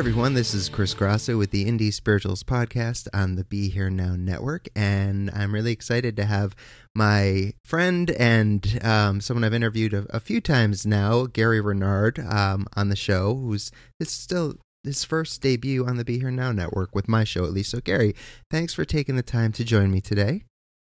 Everyone. This is Chris Grosso with the Indie Spiritualist podcast on the Be Here Now network. And I'm really excited to have my friend and um, someone I've interviewed a, a, few times now, Gary Renard, um, on the show, who's it's still his first debut on the Be Here Now network with my show, at least. So, Gary, thanks for taking the time to join me today.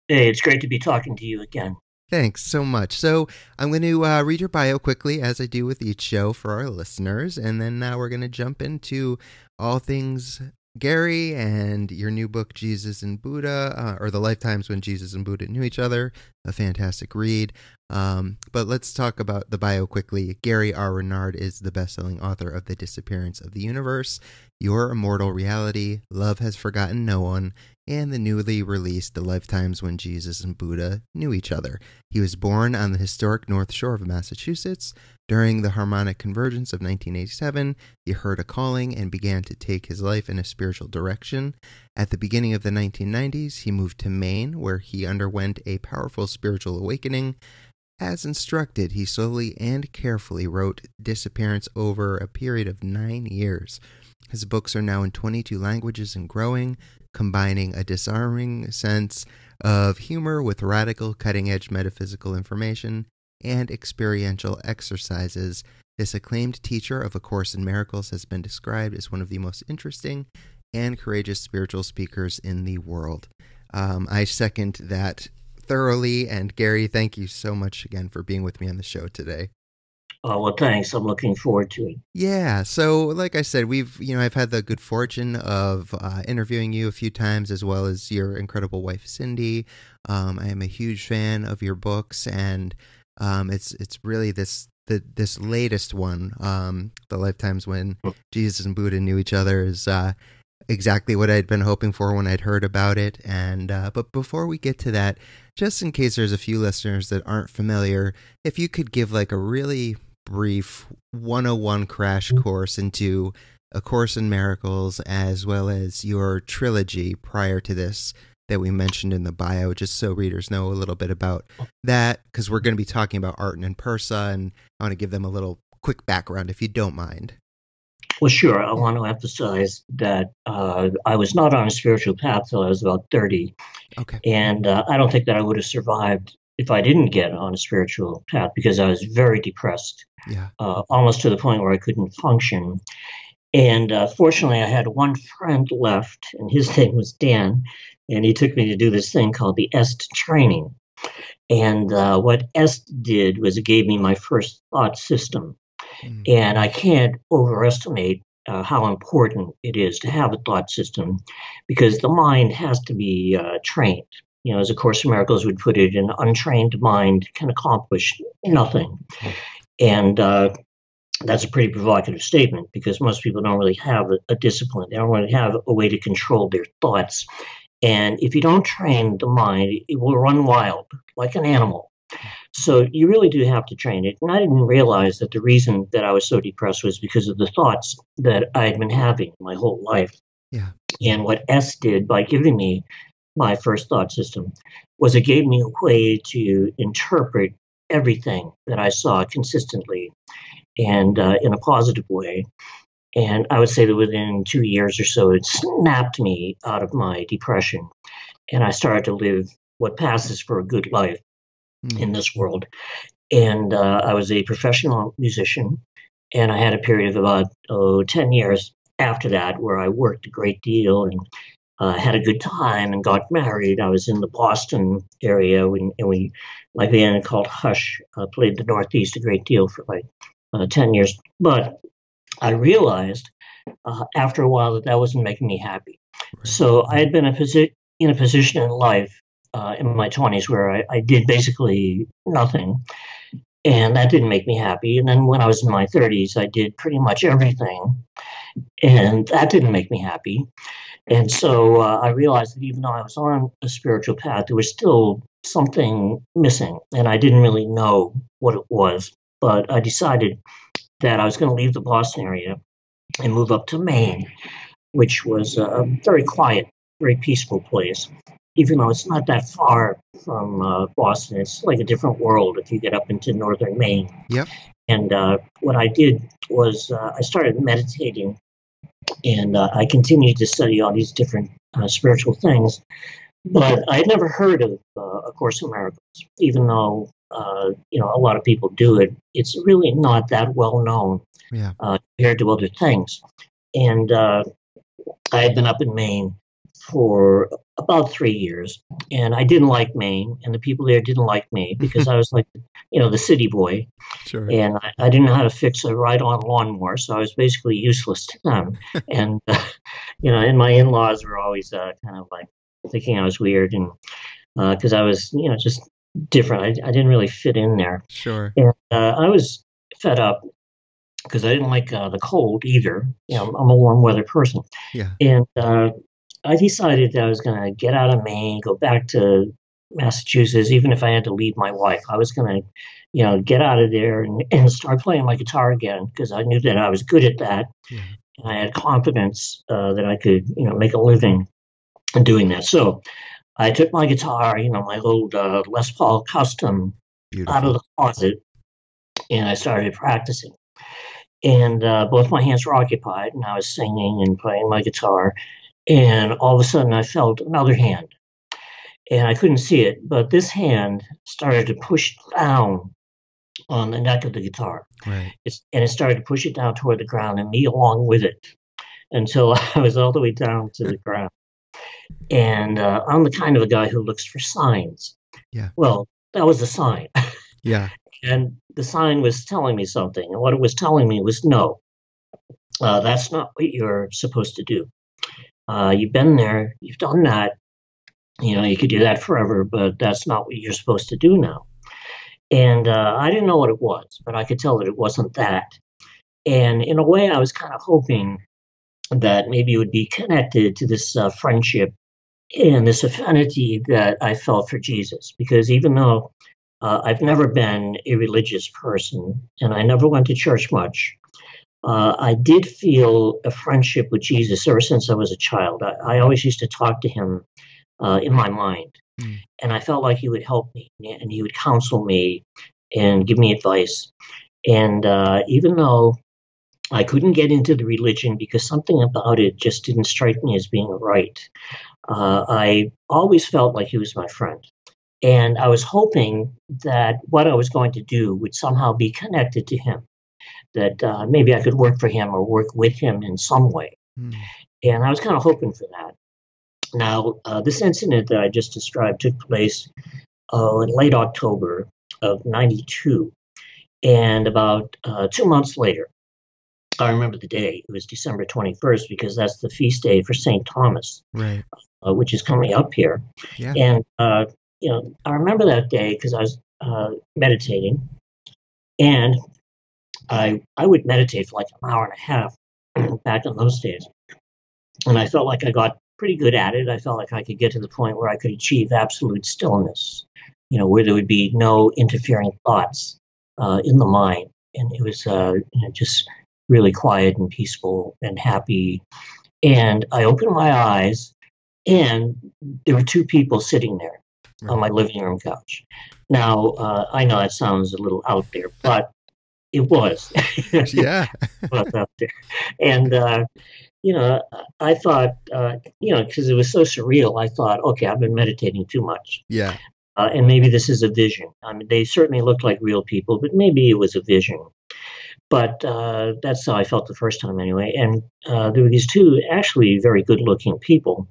Hey, it's great to be talking to you again. Thanks so much. So, I'm going to uh, read your bio quickly, as I do with each show for our listeners, and then now uh, we're going to jump into all things Gary and your new book, Jesus and Buddha, uh, or The Lifetimes When Jesus and Buddha Knew Each Other, a fantastic read. Um, but let's talk about the bio quickly. Gary R. Renard is the best selling author of The Disappearance of the Universe, Your Immortal Reality, Love Has Forgotten No One, and the newly released The Lifetimes When Jesus and Buddha Knew Each Other. He was born on the historic North Shore of Massachusetts. During the Harmonic Convergence of 1987, he heard a calling and began to take his life in a spiritual direction. At the beginning of the 1990s, he moved to Maine, where he underwent a powerful spiritual awakening. As instructed, he slowly and carefully wrote Disappearance over a period of nine years. His books are now in 22 languages and growing, combining a disarming sense of humor with radical, cutting edge metaphysical information and experiential exercises. This acclaimed teacher of A Course in Miracles has been described as one of the most interesting and courageous spiritual speakers in the world. Um, I second that thoroughly. And Gary, thank you so much again for being with me on the show today. Oh, well, thanks. I'm looking forward to it. Yeah. So, like I said, we've, you know, I've had the good fortune of uh, interviewing you a few times, as well as your incredible wife, Cindy. Um, I am a huge fan of your books, and um, it's it's really this the this latest one, um, the lifetimes when hmm. Jesus and Buddha knew each other, is uh, exactly what I'd been hoping for when I'd heard about it. And uh, but before we get to that, just in case there's a few listeners that aren't familiar, if you could give like a really brief 101 crash course into A Course in Miracles as well as your trilogy prior to this that we mentioned in the bio, just so readers know a little bit about that, because we're going to be talking about Arten and Pursah, and I want to give them a little quick background if you don't mind. Well, sure. I want to emphasize that uh, I was not on a spiritual path till I was about 30. Okay. And uh, I don't think that I would have survived if I didn't get on a spiritual path because I was very depressed, yeah. uh, almost to the point where I couldn't function. And uh, fortunately, I had one friend left, and his name was Dan, and he took me to do this thing called the EST training. And uh, what EST did was it gave me my first thought system. Mm. And I can't overestimate uh, how important it is to have a thought system because the mind has to be uh, trained you know, as A Course in Miracles would put it, an untrained mind can accomplish nothing. And uh, that's a pretty provocative statement because most people don't really have a, a, discipline. They don't really have a way to control their thoughts. And if you don't train the mind, it will run wild like an animal. So you really do have to train it. And I didn't realize that the reason that I was so depressed was because of the thoughts that I had been having my whole life. Yeah. And what EST did by giving me my first thought system was it gave me a way to interpret everything that I saw consistently and uh, in a positive way. And I would say that within two years or so, it snapped me out of my depression. And I started to live what passes for a good life mm. in this world. And uh, I was a professional musician. And I had a period of about oh, 10 years after that where I worked a great deal and uh, had a good time and got married. I was in the Boston area when, and we, my band called Hush, uh, played the Northeast a great deal for like uh, 10 years. But I realized uh, after a while that that wasn't making me happy. Right. So I had been a posi- in a position in life uh, in my 20s where I, I did basically nothing. And that didn't make me happy. And then when I was in my 30s, I did pretty much everything. And that didn't make me happy. And so uh, I realized that even though I was on a spiritual path, there was still something missing, and I didn't really know what it was. But I decided that I was going to leave the Boston area and move up to Maine, which was a very quiet, very peaceful place. Even though it's not that far from uh, Boston, it's like a different world if you get up into northern Maine. Yep. And uh, what I did was uh, I started meditating and uh, I continued to study all these different uh, spiritual things. But I had never heard of uh, A Course in Miracles, even though uh, you know a lot of people do it. It's really not that well known Yeah. uh, compared to other things. And uh, I had been up in Maine for about three years, and I didn't like Maine, and the people there didn't like me because I was like, you know, the city boy, Sure. and I, I didn't know how to fix a ride-on lawnmower, so I was basically useless to them. and uh, you know, and my in-laws were always uh, kind of like thinking I was weird, and because I was, you know, just different. I, I didn't really fit in there. Sure. And uh, I was fed up because I didn't like uh, the cold either. You know, I'm a warm weather person. Yeah. And uh, I decided that I was going to get out of Maine, go back to Massachusetts, even if I had to leave my wife. I was going to, you know, get out of there and, and start playing my guitar again because I knew that I was good at that. Yeah. And I had confidence uh, that I could, you know, make a living doing that. So I took my guitar, you know, my old uh, Les Paul Custom Beautiful. out of the closet and I started practicing. And uh, both my hands were occupied, and I was singing and playing my guitar. And all of a sudden, I felt another hand. And I couldn't see it, but this hand started to push down on the neck of the guitar. right. It's, and it started to push it down toward the ground, and me along with it, until I was all the way down to the ground. And uh, I'm the kind of a guy who looks for signs. Yeah. Well, that was a sign. Yeah. and the sign was telling me something and what it was telling me was no uh, that's not what you're supposed to do uh, you've been there you've done that you know you could do that forever but that's not what you're supposed to do now and uh, i didn't know what it was but i could tell that it wasn't that and in a way i was kind of hoping that maybe it would be connected to this uh, friendship and this affinity that i felt for jesus because even though uh, I've never been a religious person, and I never went to church much. Uh, I did feel a friendship with Jesus ever since I was a child. I, I always used to talk to him uh, in my mind, Mm. and I felt like he would help me and he would counsel me and give me advice. And uh, even though I couldn't get into the religion because something about it just didn't strike me as being right, uh, I always felt like he was my friend. And I was hoping that what I was going to do would somehow be connected to him, that uh, maybe I could work for him or work with him in some way. Mm. And I was kind of hoping for that. Now, uh, this incident that I just described took place uh, in late October of 92. And about uh, two months later, I remember the day, it was December 21st, because that's the feast day for St. Thomas, Right. uh, which is coming up here. Yeah. And uh, you know, I remember that day because I was uh, meditating, and I I would meditate for like an hour and a half back in those days, and I felt like I got pretty good at it. I felt like I could get to the point where I could achieve absolute stillness, you know, where there would be no interfering thoughts uh, in the mind, and it was uh, you know, just really quiet and peaceful and happy. And I opened my eyes, and there were two people sitting there on my living room couch. Now, uh, I know that sounds a little out there, but it was. yeah. It was out there. And, uh, you know, I thought, uh, you know, because it was so surreal, I thought, okay, I've been meditating too much. Yeah. Uh, and maybe this is a vision. I mean, they certainly looked like real people, but maybe it was a vision. But uh, that's how I felt the first time, anyway. And uh, there were these two actually very good looking people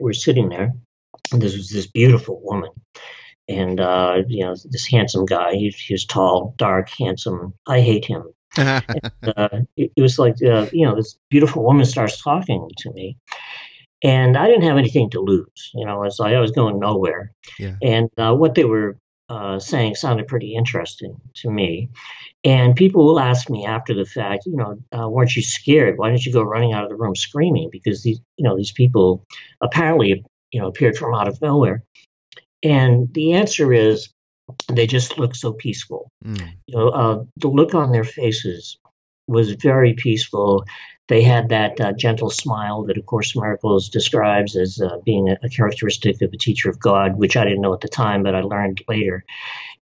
were sitting there. And this was this beautiful woman. And, uh, you know, this handsome guy. He, he was tall, dark, handsome. I hate him. Uh, it, it was like, uh, you know, this beautiful woman starts talking to me. And I didn't have anything to lose. You know, it's like I was going nowhere. Yeah. And uh, what they were uh, saying sounded pretty interesting to me. And people will ask me after the fact, you know, uh, weren't you scared? Why didn't you go running out of the room screaming? Because these, you know, these people apparently, you know, appeared from out of nowhere. And the answer is, they just look so peaceful. Mm. You know, uh, the look on their faces was very peaceful. They had that uh, gentle smile that, of course, Miracles describes as uh, being a, a, characteristic of a teacher of God, which I didn't know at the time, but I learned later.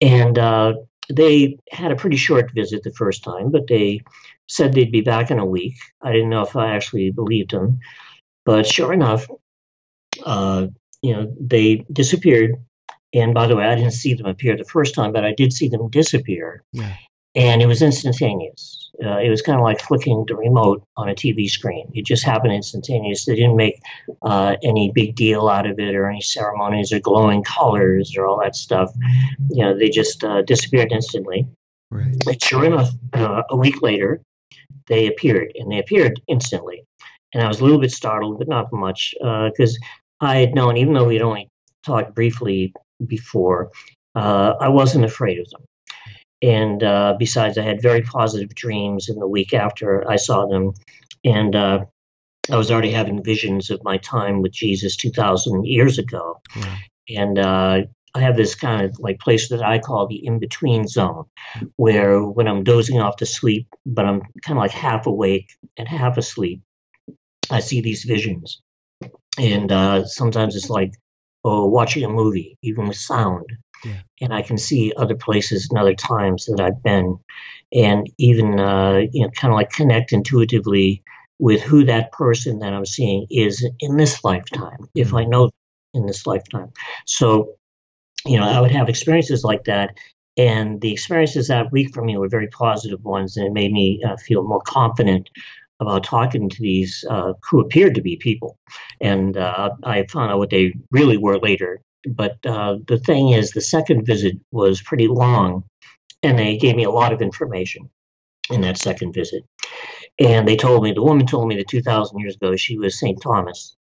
And uh, they had a pretty short visit the first time, but they said they'd be back in a week. I didn't know if I actually believed them, but sure enough, uh, you know, they disappeared. And by the way, I didn't see them appear the first time, but I did see them disappear. Yeah. And it was instantaneous. Uh, it was kind of like flicking the remote on a TV screen. It just happened instantaneous. They didn't make uh, any big deal out of it or any ceremonies or glowing colors or all that stuff. You know, they just uh, disappeared instantly. Right. Sure enough, uh, a week later, they appeared, and they appeared instantly. And I was a little bit startled, but not much, because uh, I had known, even though we'd only talked briefly before, uh, I wasn't afraid of them. And uh, besides, I had very positive dreams in the week after I saw them. And uh, I was already having visions of my time with Jesus 2,000 years ago. And uh, I have this kind of like place that I call the in between zone, where when I'm dozing off to sleep, but I'm kind of like half awake and half asleep, I see these visions. And uh, sometimes it's like oh, watching a movie, even with sound. Yeah. And I can see other places and other times that I've been, and even uh, you know, kind of like connect intuitively with who that person that I'm seeing is in this lifetime, mm-hmm. if I know in this lifetime. So, you know, I would have experiences like that, and the experiences that week for me were very positive ones, and it made me uh, feel more confident about talking to these uh, who appeared to be people. And uh, I found out what they really were later. But uh, the thing is, the second visit was pretty long, and they gave me a lot of information in that second visit. And they told me, the woman told me that 2,000 years ago she was St. Thomas.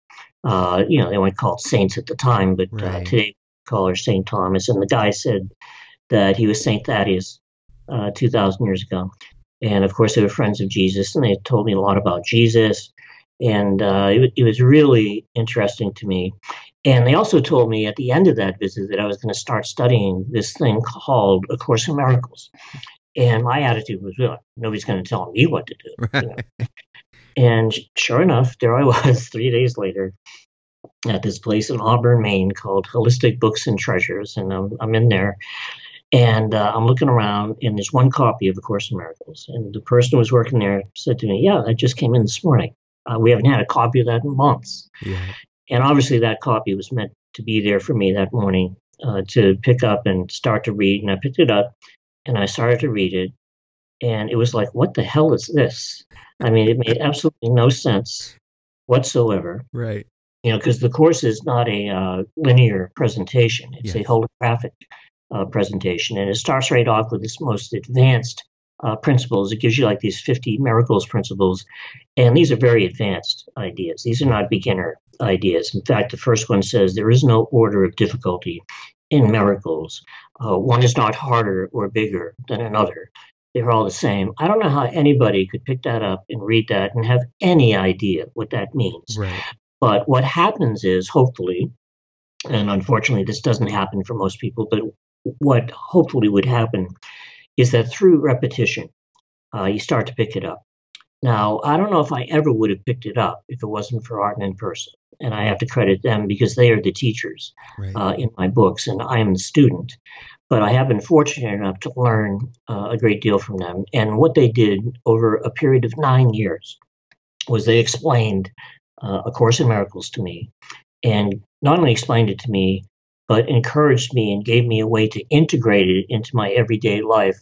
Uh, you know, they weren't called saints at the time, but uh, right. today call her St. Thomas. And the guy said that he was St. Thaddeus uh, 2,000 years ago. And of course, they were friends of Jesus, and they told me a lot about Jesus. And uh, it, it was really interesting to me. And they also told me at the end of that visit that I was going to start studying this thing called A Course in Miracles. And my attitude was, well, nobody's going to tell me what to do. Right. You know? And sure enough, there I was three days later at this place in Auburn, Maine called Holistic Books and Treasures. And I'm, I'm in there. And uh, I'm looking around, and there's one copy of The Course in Miracles. And the person who was working there said to me, Yeah, I just came in this morning. Uh, we haven't had a copy of that in months. Yeah. And obviously, that copy was meant to be there for me that morning uh, to pick up and start to read. And I picked it up and I started to read it. And it was like, What the hell is this? I mean, it made absolutely no sense whatsoever. Right. You know, because the course is not a uh, linear presentation, it's yes. a holographic uh, presentation. And it starts right off with its most advanced uh, principles. It gives you like these 50 miracles principles. And these are very advanced ideas. These are not beginner ideas. In fact, the first one says there is no order of difficulty in miracles. Uh, one is not harder or bigger than another. They're all the same. I don't know how anybody could pick that up and read that and have any idea what that means. Right. But what happens is, hopefully, and unfortunately, this doesn't happen for most people, but what hopefully would happen is that through repetition, uh, you start to pick it up. Now, I don't know if I ever would have picked it up if it wasn't for Arten and Pursah. And I have to credit them because they are the teachers right. uh, in my books, and I am the student. But I have been fortunate enough to learn uh, a great deal from them. And what they did over a period of nine years was they explained uh, A Course in Miracles to me. And not only explained it to me, but encouraged me and gave me a way to integrate it into my everyday life,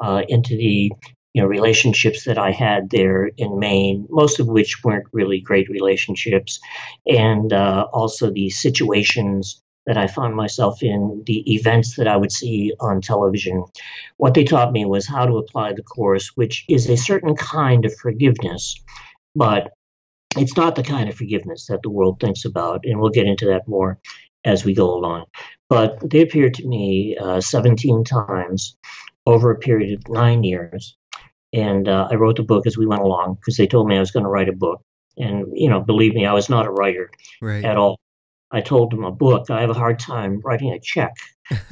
uh, into the you know relationships that I had there in Maine, most of which weren't really great relationships, and uh, also the situations that I found myself in, the events that I would see on television. What they taught me was how to apply the course, which is a certain kind of forgiveness, but it's not the kind of forgiveness that the world thinks about, and we'll get into that more as we go along. But they appeared to me uh, 17 times over a period of nine years. And uh, I wrote the book as we went along because they told me I was going to write a book. And, you know, believe me, I was not a writer right. at all. I told them a book. I have a hard time writing a check.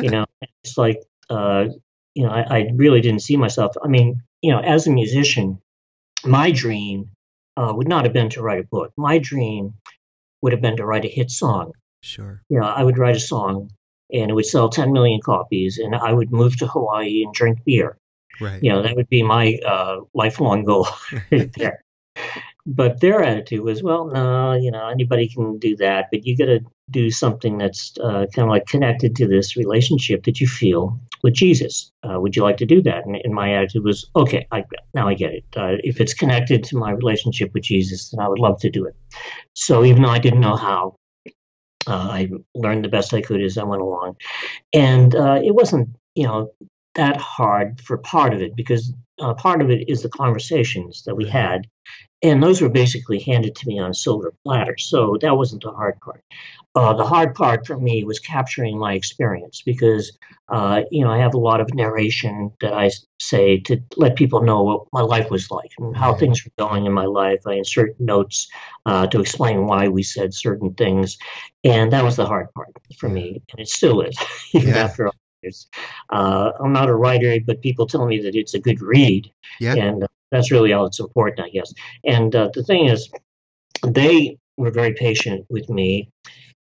You know, it's like, uh, you know, I, I, really didn't see myself. I mean, you know, as a musician, my dream uh, would not have been to write a book. My dream would have been to write a hit song Sure. Yeah, I would write a song and it would sell 10 million copies, and I would move to Hawaii and drink beer. Right. You know, that would be my uh, lifelong goal there. But their attitude was, well, no, you know, anybody can do that, but you got to do something that's uh, kind of like connected to this relationship that you feel with Jesus. Uh, would you like to do that? And, and, my attitude was, okay, I, now I get it. Uh, if it's connected to my relationship with Jesus, then I would love to do it. So even though I didn't know how, uh, I learned the best I could as I went along, and uh, it wasn't, you know, that hard for part of it because uh, part of it is the conversations that we had and those were basically handed to me on a silver platter. So that wasn't the hard part. Uh, the hard part for me was capturing my experience because, uh, you know, I have a lot of narration that I say to let people know what my life was like and how things were going in my life. I insert notes uh, to explain why we said certain things, and that was the hard part for me, and it still is, even yeah. after all years. Uh, I'm not a writer, but people tell me that it's a good read, yeah. and that's really all that's important, I guess. And uh, the thing is, they were very patient with me,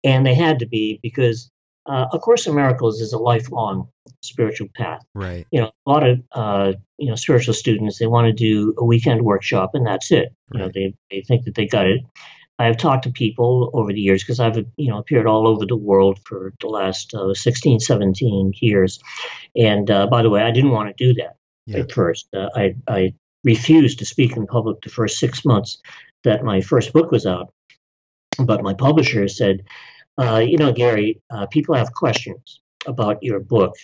and they had to be because uh, A Course in Miracles is a lifelong spiritual path. Right. You know, a lot of uh, you know spiritual students they want to do a weekend workshop and that's it. You know, they they think that they got it. I've talked to people over the years because I've you know appeared all over the world for the last uh, 16, 17 years. And uh, by the way, I didn't want to do that yeah. at first. Uh, I I refused to speak in public the first six months that my first book was out. But my publisher said, uh, you know, Gary, uh, people have questions about your book.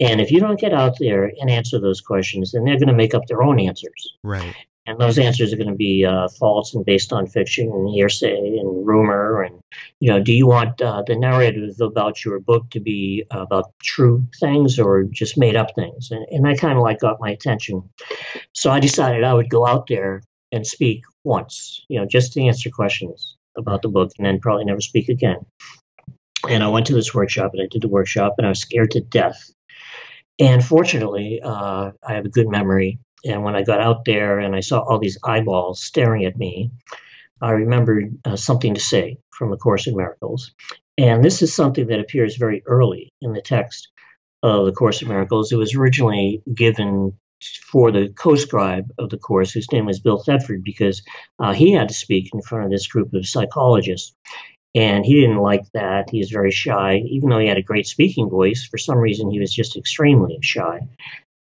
And if you don't get out there and answer those questions, then they're going to make up their own answers. Right and those answers are going to be uh, false and based on fiction and hearsay and rumor and you know do you want uh, the narrative about your book to be about true things or just made up things? And, and that kind of like got my attention. So i decided i would go out there and speak once you know just to answer questions about the book and then probably never speak again. And i went to this workshop and i did the workshop and i was scared to death. And fortunately uh, i have a good memory and when I got out there and I saw all these eyeballs staring at me, I remembered uh, something to say from A Course in Miracles. And this is something that appears very early in the text of The Course in Miracles. It was originally given for the co-scribe of the course, whose name was Bill Thetford, because uh, he had to speak in front of this group of psychologists. And he didn't like that. He was very shy. Even though he had a great speaking voice, for some reason he was just extremely shy.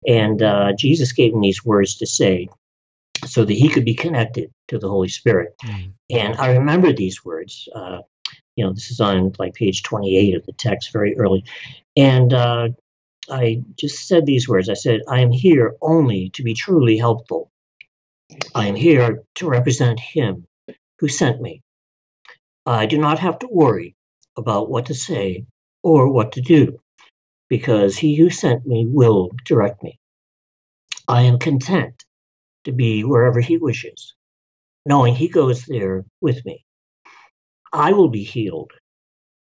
And uh, Jesus gave him these words to say so that he could be connected to the Holy Spirit. Mm. And I remember these words. Uh, you know, this is on like page 28 of the text, very early. And uh, I just said these words I said, I am here only to be truly helpful. I am here to represent Him who sent me. I do not have to worry about what to say or what to do because he who sent me will direct me. I am content to be wherever he wishes, knowing he goes there with me. I will be healed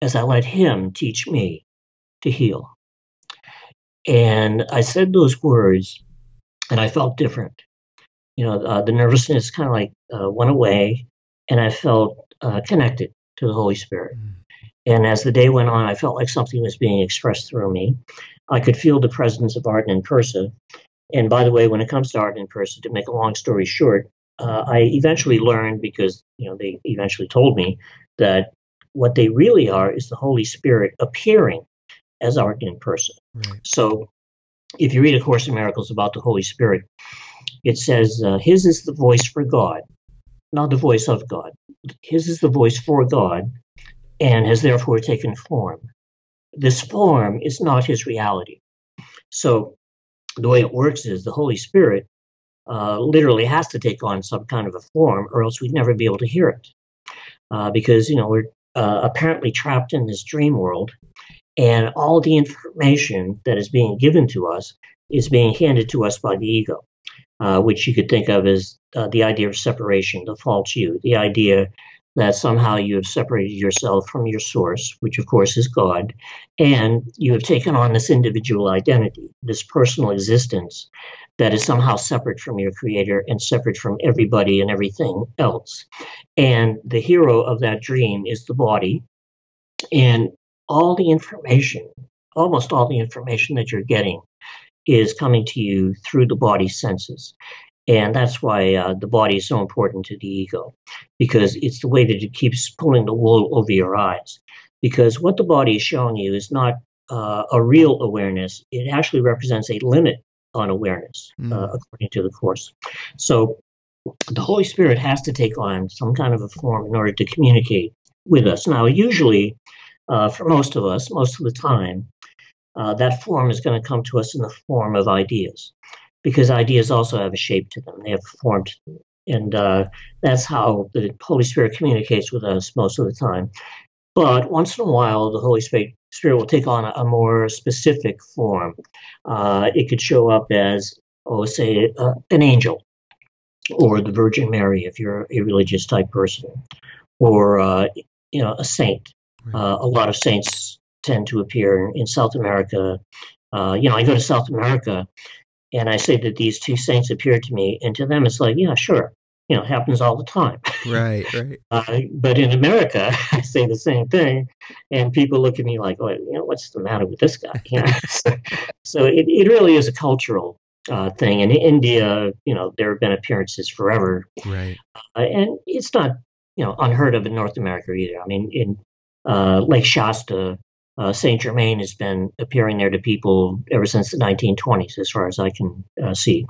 as I let him teach me to heal. And I said those words and I felt different. You know, uh, the nervousness kind of like uh, went away and I felt uh, connected to the Holy Spirit. Mm. And as the day went on, I felt like something was being expressed through me. I could feel the presence of Arten and Pursah. And by the way, when it comes to Arten and Pursah, to make a long story short, uh, I eventually learned because you know they eventually told me that what they really are is the Holy Spirit appearing as Arten and Pursah. Right. So, if you read A Course in Miracles about the Holy Spirit, it says uh, His is the voice for God, not the voice of God. His is the voice for God, and has therefore taken form. This form is not his reality. So the way it works is the Holy Spirit uh, literally has to take on some kind of a form, or else we'd never be able to hear it. Uh, because you know we're uh, apparently trapped in this dream world, and all the information that is being given to us is being handed to us by the ego, uh, which you could think of as uh, the idea of separation, the false you, the idea that somehow you have separated yourself from your source, which of course is God, and you have taken on this individual identity, this personal existence that is somehow separate from your creator and separate from everybody and everything else. And the hero of that dream is the body. And all the information, almost all the information that you're getting, is coming to you through the body senses. And that's why uh, the body is so important to the ego, because it's the way that it keeps pulling the wool over your eyes. Because what the body is showing you is not uh, a real awareness, it actually represents a limit on awareness, mm. uh, according to the Course. So the Holy Spirit has to take on some kind of a form in order to communicate with us. Now, usually, uh, for most of us, most of the time, uh, that form is going to come to us in the form of ideas, because ideas also have a shape to them. They have form to them. And uh, that's how the Holy Spirit communicates with us most of the time. But once in a while, the Holy Spirit, Spirit will take on a, a more specific form. Uh, it could show up as, oh, say, uh, an angel, or the Virgin Mary if you're a religious type person, or uh, you know a saint. Uh, a lot of saints tend to appear in, in South America. Uh, you know, I go to South America, and I say that these two saints appeared to me, and to them it's like, yeah, sure, you know, happens all the time. Right, right. uh, but in America, I say the same thing, and people look at me like, oh, you know, what's the matter with this guy? You know? so, so it, it really is a cultural uh, thing. In India, you know, there have been appearances forever, right? Uh, and it's not, you know, unheard of in North America either. I mean, in uh, Lake Shasta, uh, Saint Germain has been appearing there to people ever since the 1920s, as far as I can uh, see.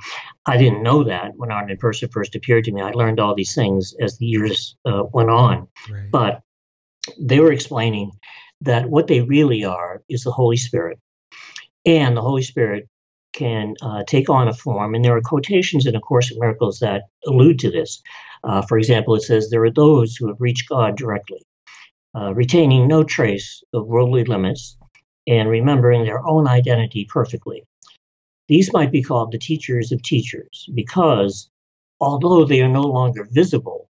I didn't know that when Arten Pursah first appeared to me. I learned all these things as the years uh, went on, right. but they were explaining that what they really are is the Holy Spirit, and the Holy Spirit can uh, take on a form. And there are quotations in A Course in Miracles that allude to this. Uh, for example, it says, There are those who have reached God directly, uh, retaining no trace of worldly limits and remembering their own identity perfectly. These might be called the teachers of teachers because, although they are no longer visible,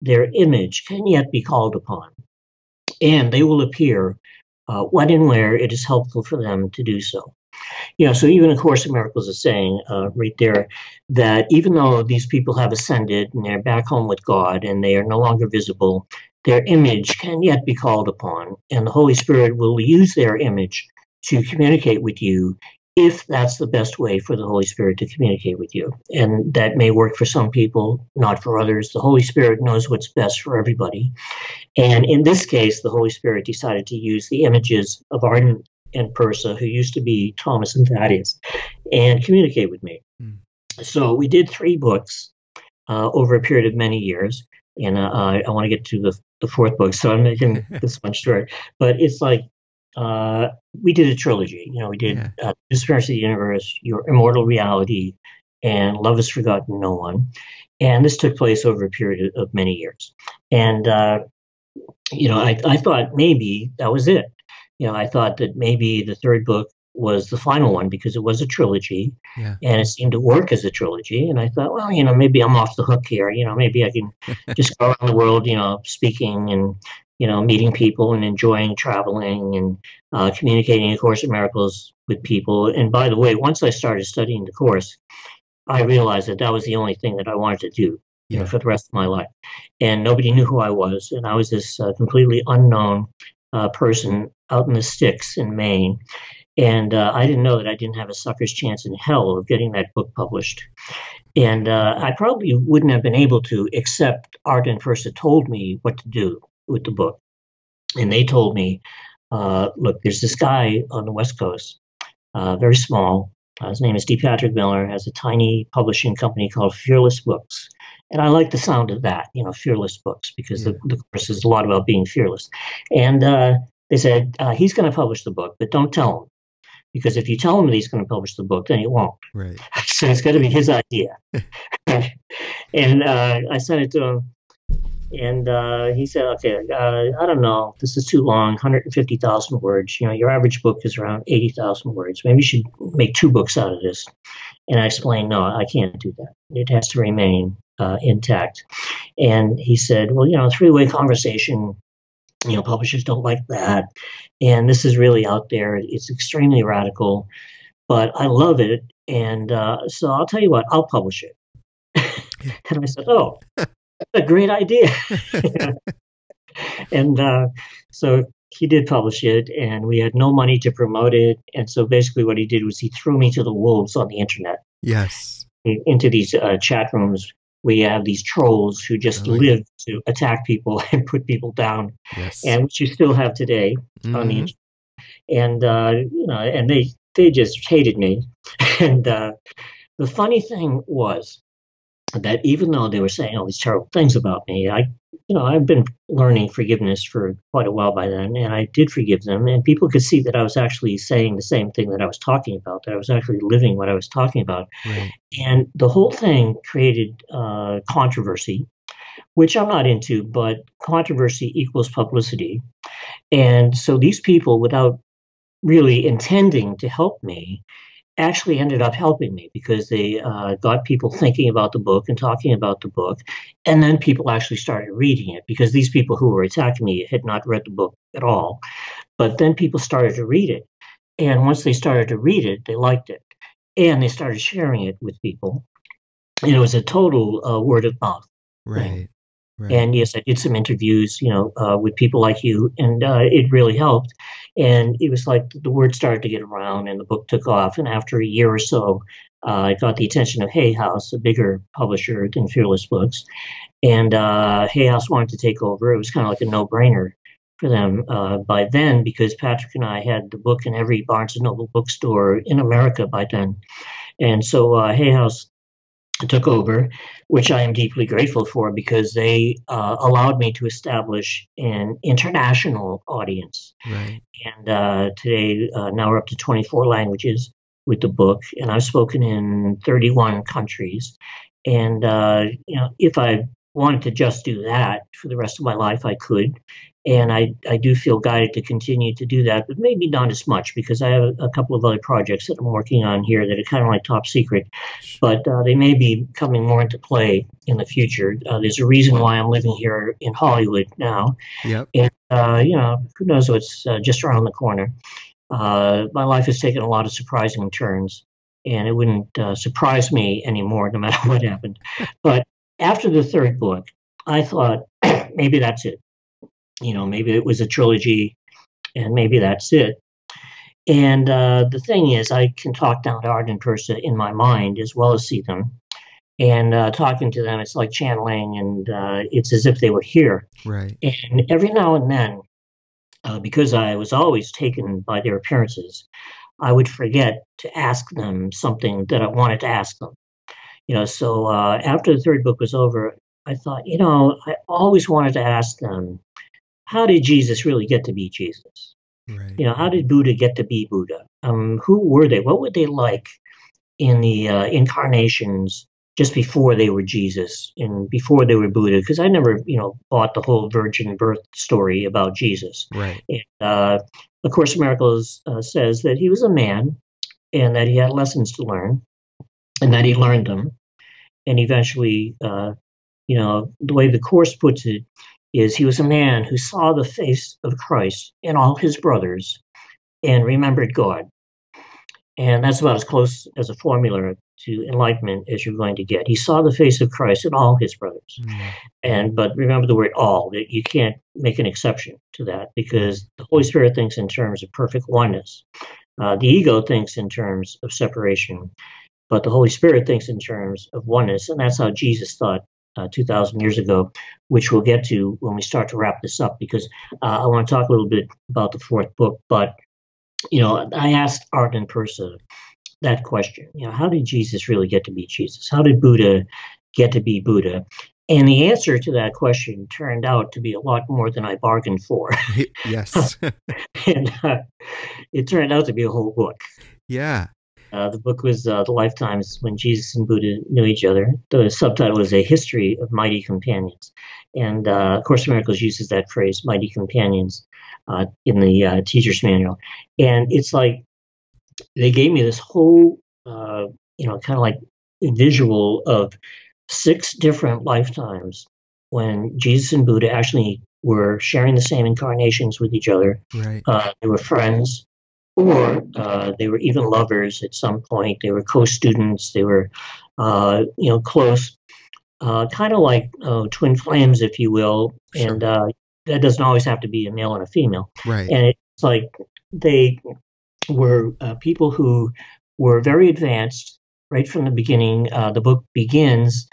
their image can yet be called upon, and they will appear uh, when and where it is helpful for them to do so. You know, so even A Course in Miracles is saying uh, right there that even though these people have ascended and they're back home with God and they are no longer visible, their image can yet be called upon, and the Holy Spirit will use their image to communicate with you if that's the best way for the Holy Spirit to communicate with you. And that may work for some people, not for others. The Holy Spirit knows what's best for everybody. And in this case, the Holy Spirit decided to use the images of Arten and Pursah, who used to be Thomas and Thaddeus, and communicate with me. Mm. So we did three books uh, over a period of many years. And uh, I, I want to get to the, the fourth book, so I'm making this one short. But it's like uh, we did a trilogy. You know, we did yeah. uh, Disappearance of the Universe, Your Immortal Reality, and Love Is Forgotten No One. And this took place over a period of many years. And, uh, you know, I, I thought maybe that was it you know, I thought that maybe the third book was the final one because it was a trilogy yeah. and it seemed to work as a trilogy. And I thought, well, you know, maybe I'm off the hook here. You know, maybe I can just go around the world, you know, speaking and, you know, meeting people and enjoying traveling and uh, communicating A Course in Miracles with people. And by the way, once I started studying the Course, I realized that that was the only thing that I wanted to do. You know, for the rest of my life, and nobody knew who I was, and I was this uh, completely unknown uh, person out in the sticks in Maine. And uh, I didn't know that I didn't have a sucker's chance in hell of getting that book published. And uh, I probably wouldn't have been able to, except Arten Pursah had told me what to do with the book. And they told me, uh, look, there's this guy on the West Coast, uh, very small. Uh, his name is D. Patrick Miller, has a tiny publishing company called Fearless Books. And I like the sound of that, you know, fearless books, because the, the course is a lot about being fearless. And uh, they said, uh, he's going to publish the book, but don't tell him. Because if you tell him that he's going to publish the book, then he won't. Right. so it's got to be his idea. and uh, I sent it to him. And uh, he said, okay, uh, I don't know. This is too long, 150,000 words. You know, your average book is around 80,000 words. Maybe you should make two books out of this. And I explained, no, I can't do that. It has to remain uh, intact. And he said, well, you know, three way conversation, you know, publishers don't like that. And this is really out there. It's extremely radical, but I love it. And uh, so I'll tell you what, I'll publish it. and I said, oh, that's a great idea. and uh, so he did publish it, and we had no money to promote it. And so basically, what he did was he threw me to the wolves on the internet. Yes. Into these uh, chat rooms we have these trolls who just Oh, live to attack people and put people down, Yes. and which you still have today on the Mhm. internet. And uh, you know, and they they just hated me. And uh, the funny thing was that even though they were saying all these terrible things about me, I you know I've been learning forgiveness for quite a while by then, and I did forgive them, and people could see that I was actually saying the same thing that I was talking about, that I was actually living what I was talking about. Right. And the whole thing created uh, controversy, which I'm not into, but controversy equals publicity. And so these people, without really intending to help me, actually ended up helping me because they uh, got people thinking about the book and talking about the book. And then people actually started reading it because these people who were attacking me had not read the book at all. But then people started to read it. And once they started to read it, they liked it. And they started sharing it with people. And it was a total uh, word of mouth. Right. Right. And yes, I did some interviews, you know, uh, with people like you, and uh, it really helped. And it was like the word started to get around, and the book took off. And after a year or so, uh, I got the attention of Hay House, a bigger publisher than Fearless Books, and uh, Hay House wanted to take over. It was kind of like a no-brainer for them uh, by then because Patrick and I had the book in every Barnes and Noble bookstore in America by then, and so uh, Hay House took over, which I am deeply grateful for because they uh, allowed me to establish an international audience. right. And uh, today, uh, now we're up to 24 languages with the book, and I've spoken in 31 countries. And uh, you know, if I wanted to just do that for the rest of my life, I could. And I, I do feel guided to continue to do that, but maybe not as much because I have a, couple of other projects that I'm working on here that are kind of like top secret, but uh, they may be coming more into play in the future. Uh, there's a reason why I'm living here in Hollywood now, Yep. and uh, you know, who knows what's uh, just around the corner. Uh, my life has taken a lot of surprising turns, and it wouldn't uh, surprise me anymore, no matter what happened. But after the third book, I thought maybe that's it. You know, maybe it was a trilogy, and maybe that's it. And uh, the thing is, I can talk down to Arten and Pursah in my mind as well as see them. And uh, talking to them, it's like channeling, and uh, it's as if they were here. Right. And every now and then, uh, because I was always taken by their appearances, I would forget to ask them something that I wanted to ask them. You know, so uh, after the third book was over, I thought, you know, I always wanted to ask them, how did Jesus really get to be Jesus? Right. You know, how did Buddha get to be Buddha? Um, who were they? What were they like in the uh, incarnations just before they were Jesus and before they were Buddha? Because I never, you know, bought the whole virgin birth story about Jesus. Right. And, uh, of Course in Miracles uh, says that he was a man and that he had lessons to learn and that he learned them. And eventually, uh, you know, the way the Course puts it is he was a man who saw the face of Christ in all his brothers and remembered God. And that's about as close as a formula to enlightenment as you're going to get. He saw the face of Christ in all his brothers. Mm. And but remember the word all, that you can't make an exception to that because the Holy Spirit thinks in terms of perfect oneness. Uh, the ego thinks in terms of separation, but the Holy Spirit thinks in terms of oneness, and that's how Jesus thought uh, 2,000 years ago, which we'll get to when we start to wrap this up. Because uh, I want to talk a little bit about the fourth book, but you know, I asked Arten and Pursah that question. You know, how did Jesus really get to be Jesus? How did Buddha get to be Buddha? And the answer to that question turned out to be a lot more than I bargained for. yes. and uh, it turned out to be a whole book. yeah. Uh, the book was uh, The Lifetimes When Jesus and Buddha Knew Each Other. The subtitle is A History of Mighty Companions. And uh, of Course in Miracles uses that phrase, Mighty Companions, uh, in the uh, teacher's manual. And it's like they gave me this whole, uh, you know, kind of like visual of six different lifetimes when Jesus and Buddha actually were sharing the same incarnations with each other. Right. Uh, they were friends, or uh, they were even lovers at some point. They were co-students. They were, uh, you know, close, uh, kind of like uh, twin flames, if you will. Sure. And uh, that doesn't always have to be a male and a female. Right. And it's like they were uh, people who were very advanced right from the beginning. Uh, the book begins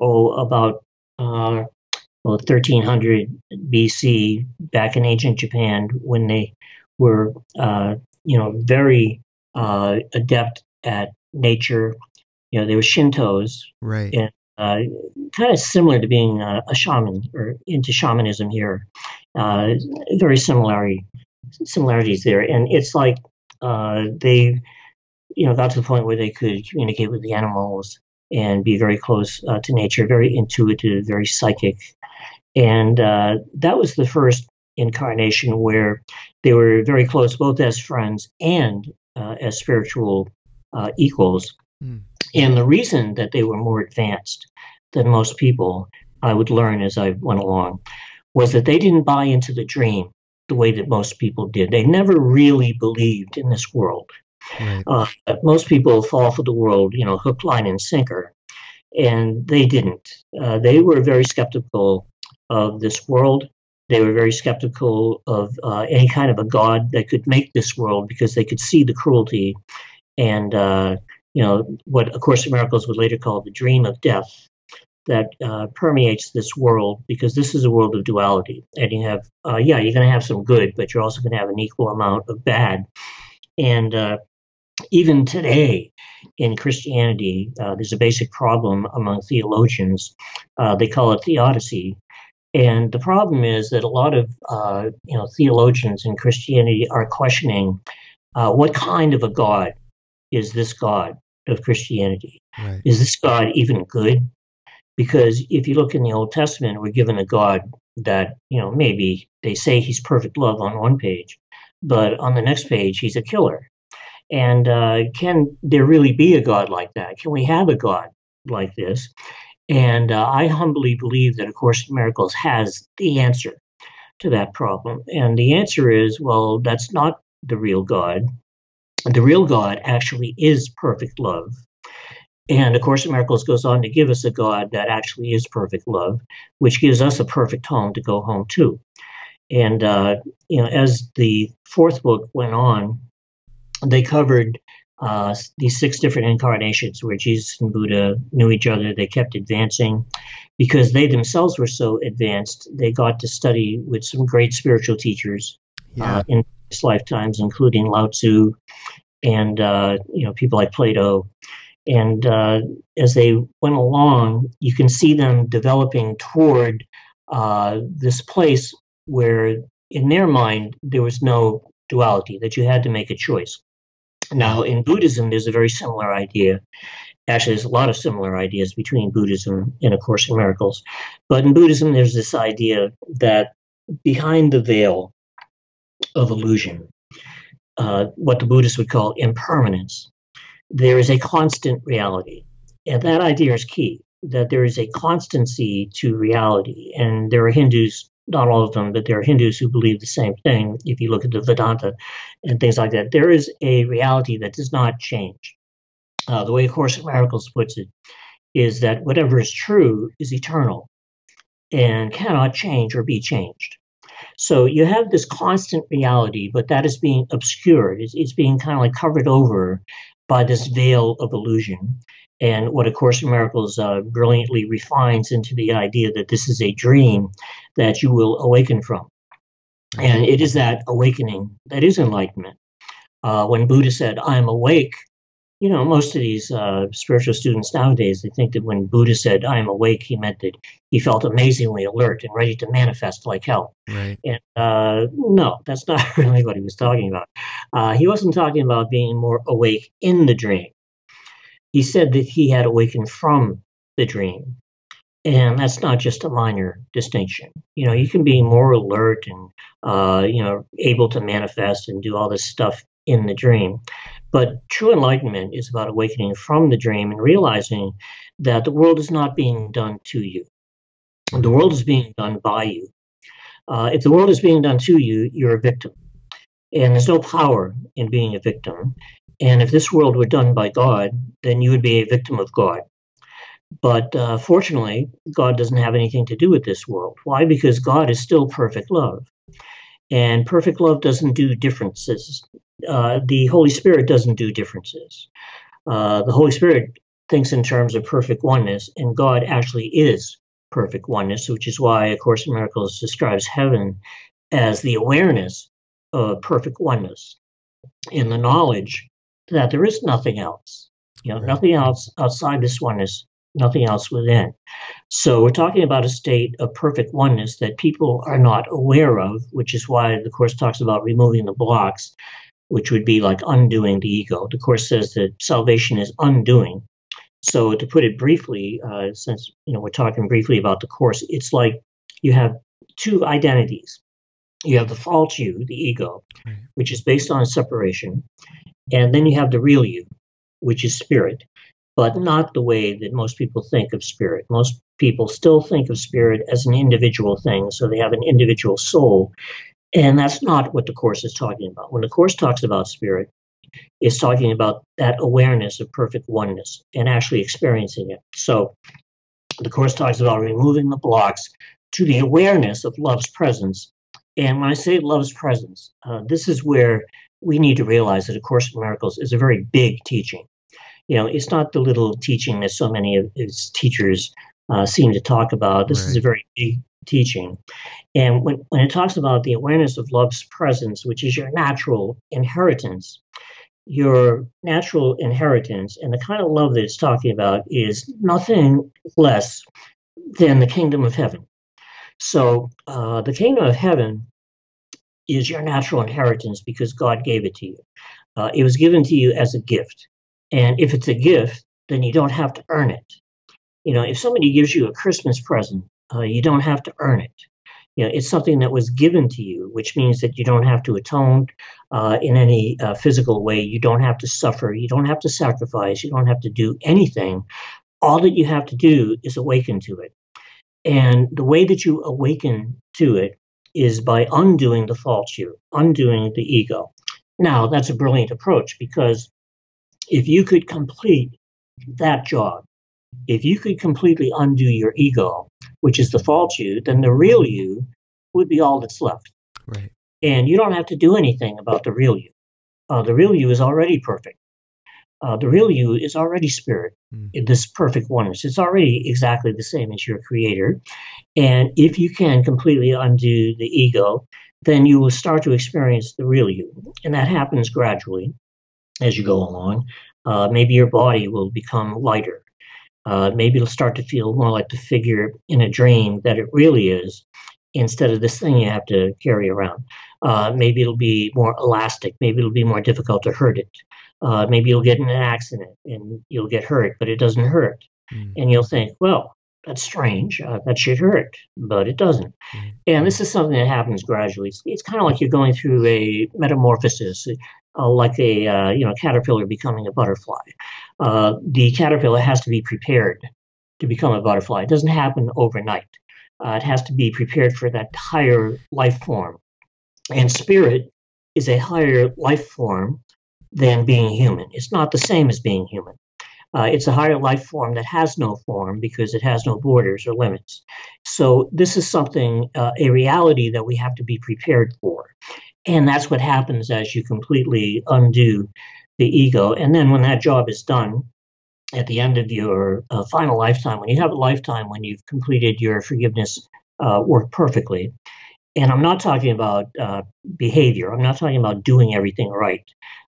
oh about uh, well 1300 BC back in ancient Japan when they were uh, you know very uh, adept at nature. You know they were Shintos, right? And uh, kind of similar to being a, a, shaman or into shamanism here. Uh, very similarity similarities there, and it's like uh, they, you know, got to the point where they could communicate with the animals and be very close uh, to nature, very intuitive, very psychic, and uh, that was the first incarnation where they were very close, both as friends and uh, as spiritual equals. Mm. And the reason that they were more advanced than most people, I would learn as I went along, was that they didn't buy into the dream the way that most people did. They never really believed in this world. Right. Uh, most people fall for the world, you know, hook, line, and sinker, and they didn't. Uh, they were very skeptical of this world. They were very skeptical of uh, any kind of a god that could make this world because they could see the cruelty and uh, you know, what A Course in Miracles would later call the dream of death that uh, permeates this world because this is a world of duality. And you have, uh, yeah, you're going to have some good, but you're also going to have an equal amount of bad. And uh, even today in Christianity, uh, there's a basic problem among theologians. Uh, they call it theodicy. And the problem is that a lot of uh, you know theologians in Christianity are questioning what kind of a God is this God of Christianity? Right. Is this God even good? Because if you look in the Old Testament, we're given a God that, you know, maybe they say he's perfect love on one page, but on the next page, he's a killer. And uh, can there really be a God like that? Can we have a God like this? And uh, I humbly believe that A Course in Miracles has the answer to that problem. And the answer is well, that's not the real God the real God actually is perfect love. And A Course in Miracles goes on to give us a God that actually is perfect love, which gives us a perfect home to go home to. And uh, you know, as the fourth book went on, they covered uh, these six different incarnations where Jesus and Buddha knew each other. They kept advancing because they themselves were so advanced. They got to study with some great spiritual teachers yeah. uh, in lifetimes, including Lao Tzu and uh, you know people like Plato. And uh, as they went along, you can see them developing toward uh, this place where, in their mind, there was no duality; that you had to make a choice. Now, in Buddhism, there's a very similar idea. Actually, there's a lot of similar ideas between Buddhism and A Course in Miracles. But in Buddhism, there's this idea that behind the veil of illusion, uh, what the Buddhists would call impermanence. There is a constant reality. And that idea is key that there is a constancy to reality. And there are Hindus, not all of them, but there are Hindus who believe the same thing. If you look at the Vedanta and things like that, there is a reality that does not change. Uh, the way Course in Miracles puts it is that whatever is true is eternal and cannot change or be changed. So you have this constant reality, but that is being obscured. It's, it's being kind of like covered over by this veil of illusion. And what A Course in Miracles uh, brilliantly refines into the idea that this is a dream that you will awaken from. And it is that awakening that is enlightenment. Uh, when Buddha said, I am awake, you know, most of these uh, spiritual students nowadays, they think that when Buddha said, I am awake, he meant that he felt amazingly alert and ready to manifest like hell. Right. And uh, no, that's not really what he was talking about. Uh, he wasn't talking about being more awake in the dream. He said that he had awakened from the dream. And that's not just a minor distinction. You know, you can be more alert and, uh, you know, able to manifest and do all this stuff in the dream. But true enlightenment is about awakening from the dream and realizing that the world is not being done to you. The world is being done by you. Uh, if the world is being done to you, you're a victim. And there's no power in being a victim. And if this world were done by God, then you would be a victim of God. But uh, fortunately, God doesn't have anything to do with this world. Why? Because God is still perfect love. And perfect love doesn't do differences. Uh, the Holy Spirit doesn't do differences. Uh, the Holy Spirit thinks in terms of perfect oneness, and God actually is perfect oneness, which is why A Course in Miracles describes heaven as the awareness of perfect oneness in the knowledge that there is nothing else. You know, nothing else outside this oneness, nothing else within. So we're talking about a state of perfect oneness that people are not aware of, which is why the Course talks about removing the blocks, which would be like undoing the ego. The Course says that salvation is undoing. So to put it briefly, uh, since you know we're talking briefly about the Course, it's like you have two identities. You have the false you, the ego, right. which is based on separation, and then you have the real you, which is spirit, but not the way that most people think of spirit. Most people still think of spirit as an individual thing, so they have an individual soul. And that's not what the Course is talking about. When the Course talks about spirit, it's talking about that awareness of perfect oneness and actually experiencing it. So the Course talks about removing the blocks to the awareness of love's presence. And when I say love's presence, uh, this is where we need to realize that A Course in Miracles is a very big teaching. You know, it's not the little teaching that so many of its teachers uh, seem to talk about. This right. is a very big teaching. And when, when it talks about the awareness of love's presence, which is your natural inheritance, your natural inheritance and the kind of love that it's talking about is nothing less than the kingdom of heaven. So, uh, the kingdom of heaven is your natural inheritance because God gave it to you. Uh, it was given to you as a gift. And if it's a gift, then you don't have to earn it. You know, if somebody gives you a Christmas present, uh, you don't have to earn it. You know, it's something that was given to you, which means that you don't have to atone uh, in any uh, physical way. You don't have to suffer. You don't have to sacrifice. You don't have to do anything. All that you have to do is awaken to it. And the way that you awaken to it is by undoing the false you, undoing the ego. Now, that's a brilliant approach because if you could complete that job, if you could completely undo your ego, which is the false you, then the real you would be all that's left. Right. And you don't have to do anything about the real you. Uh, the real you is already perfect. Uh, the real you is already spirit mm. this perfect oneness. It's already exactly the same as your creator. And if you can completely undo the ego, then you will start to experience the real you. And that happens gradually as you go along. Uh, maybe your body will become lighter. Uh, maybe it'll start to feel more like the figure in a dream that it really is instead of this thing you have to carry around. Uh, maybe it'll be more elastic. Maybe it'll be more difficult to hurt it. Uh, maybe you'll get in an accident and you'll get hurt, but it doesn't hurt. Mm. And you'll think, well, that's strange. Uh, that should hurt, but it doesn't. Mm-hmm. And this is something that happens gradually. It's, it's kind of like you're going through a metamorphosis, uh, like a uh, you know caterpillar becoming a butterfly. Uh, the caterpillar has to be prepared to become a butterfly. It doesn't happen overnight. Uh, it has to be prepared for that higher life form. And spirit is a higher life form than being human. It's not the same as being human. Uh, it's a higher life form that has no form because it has no borders or limits. So, this is something, uh, a reality that we have to be prepared for. And that's what happens as you completely undo the ego. And then, when that job is done, at the end of your uh, final lifetime, when you have a lifetime when you've completed your forgiveness uh, work perfectly, and I'm not talking about uh, behavior, I'm not talking about doing everything right.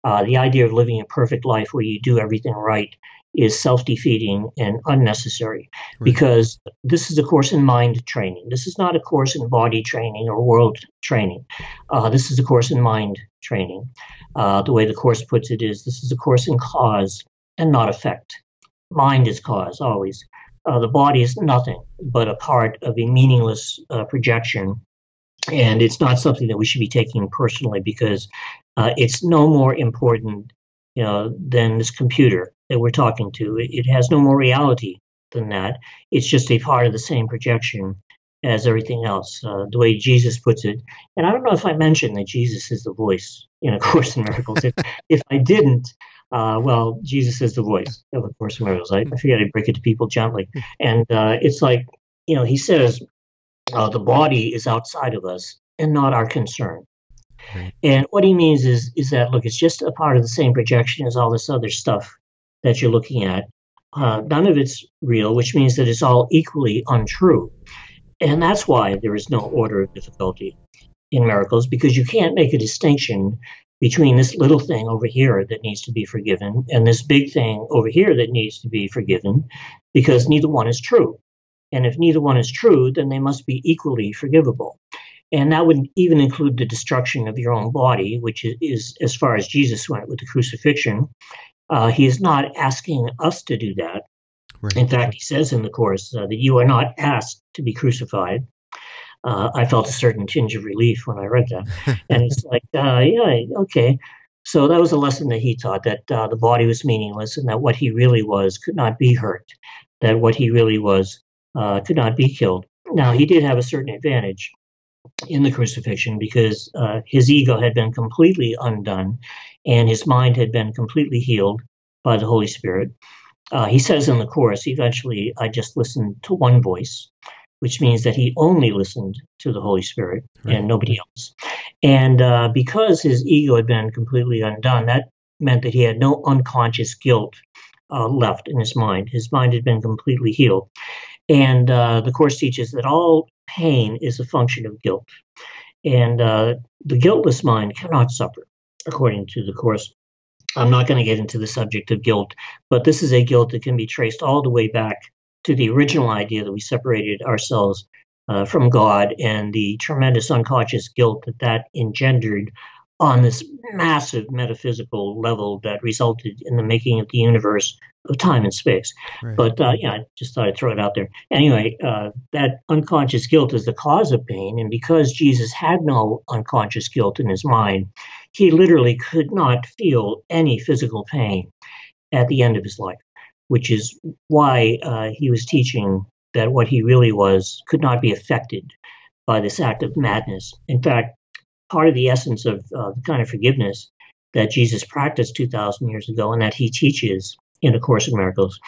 Uh, the idea of living a perfect life where you do everything right is self defeating and unnecessary right. because this is a course in mind training. This is not a course in body training or world training. Uh, this is a course in mind training. Uh, the way the course puts it is this is a course in cause and not effect. Mind is cause always. Uh, the body is nothing but a part of a meaningless uh, projection. And it's not something that we should be taking personally because uh, it's no more important you know, than this computer that we're talking to. It, it has no more reality than that. It's just a part of the same projection as everything else, uh, the way Jesus puts it. And I don't know if I mentioned that Jesus is the voice in A Course in Miracles. if, if I didn't, Uh, well, Jesus is the voice of the Course in Miracles. I, I figured I'd break it to people gently. And uh, it's like, you know, he says uh, the body is outside of us and not our concern. And what he means is is that look, it's just a part of the same projection as all this other stuff that you're looking at. Uh, none of it's real, which means that it's all equally untrue. And that's why there is no order of difficulty in miracles, because you can't make a distinction between this little thing over here that needs to be forgiven and this big thing over here that needs to be forgiven, because neither one is true. And if neither one is true, then they must be equally forgivable. And that would even include the destruction of your own body, which is, is as far as Jesus went with the crucifixion. Uh, he is not asking us to do that. Right. In fact, he says in the Course uh, that you are not asked to be crucified. Uh, I felt a certain tinge of relief when I read that. and it's like, uh, yeah, okay. So that was a lesson that he taught that uh, the body was meaningless and that what he really was could not be hurt, that what he really was uh, could not be killed. Now, he did have a certain advantage in the crucifixion because uh, his ego had been completely undone and his mind had been completely healed by the Holy Spirit. Uh, he says in the chorus, eventually, I just listened to one voice, which means that he only listened to the Holy Spirit right. and nobody else. And uh, because his ego had been completely undone, that meant that he had no unconscious guilt uh, left in his mind. His mind had been completely healed. And uh, the Course teaches that all pain is a function of guilt. And uh, the guiltless mind cannot suffer, according to the Course. I'm not going to get into the subject of guilt, but this is a guilt that can be traced all the way back to the original idea that we separated ourselves uh, from God and the tremendous unconscious guilt that that engendered on this massive metaphysical level that resulted in the making of the universe of time and space. Right. But uh, yeah, I just thought I'd throw it out there. Anyway, uh, that unconscious guilt is the cause of pain, and because Jesus had no unconscious guilt in his mind, he literally could not feel any physical pain at the end of his life, which is why uh, he was teaching that what he really was could not be affected by this act of madness. In fact, part of the essence of uh, the kind of forgiveness that Jesus practiced 2,000 years ago and that he teaches in A Course in Miracles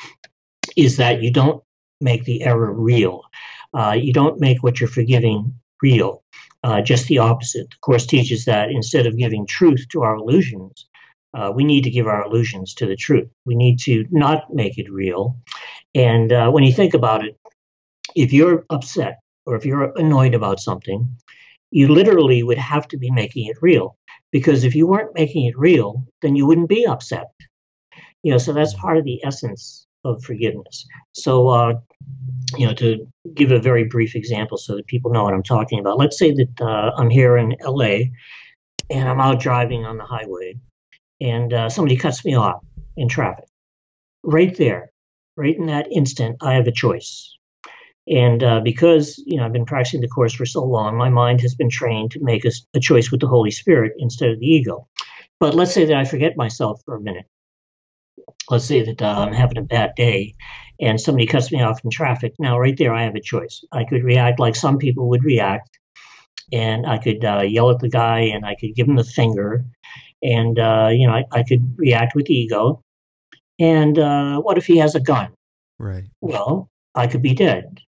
is that you don't make the error real. Uh, you don't make what you're forgiving real. Uh, just the opposite. The Course teaches that instead of giving truth to our illusions, uh, we need to give our illusions to the truth. We need to not make it real. And uh, when you think about it, if you're upset or if you're annoyed about something, you literally would have to be making it real. Because if you weren't making it real, then you wouldn't be upset. You know, so that's part of the essence of forgiveness. So, uh, you know, to give a very brief example so that people know what I'm talking about, let's say that uh, I'm here in LA and I'm out driving on the highway and uh, somebody cuts me off in traffic. Right there, right in that instant, I have a choice. And uh, because you know I've been practicing the course for so long, my mind has been trained to make a, a choice with the Holy Spirit instead of the ego. But let's say that I forget myself for a minute. Let's say that uh, I'm having a bad day, and somebody cuts me off in traffic. Now, right there, I have a choice. I could react like some people would react, and I could uh, yell at the guy, and I could give him the finger, and uh, you know I, I, could react with ego. And uh, what if he has a gun? Right. Well, I could be dead.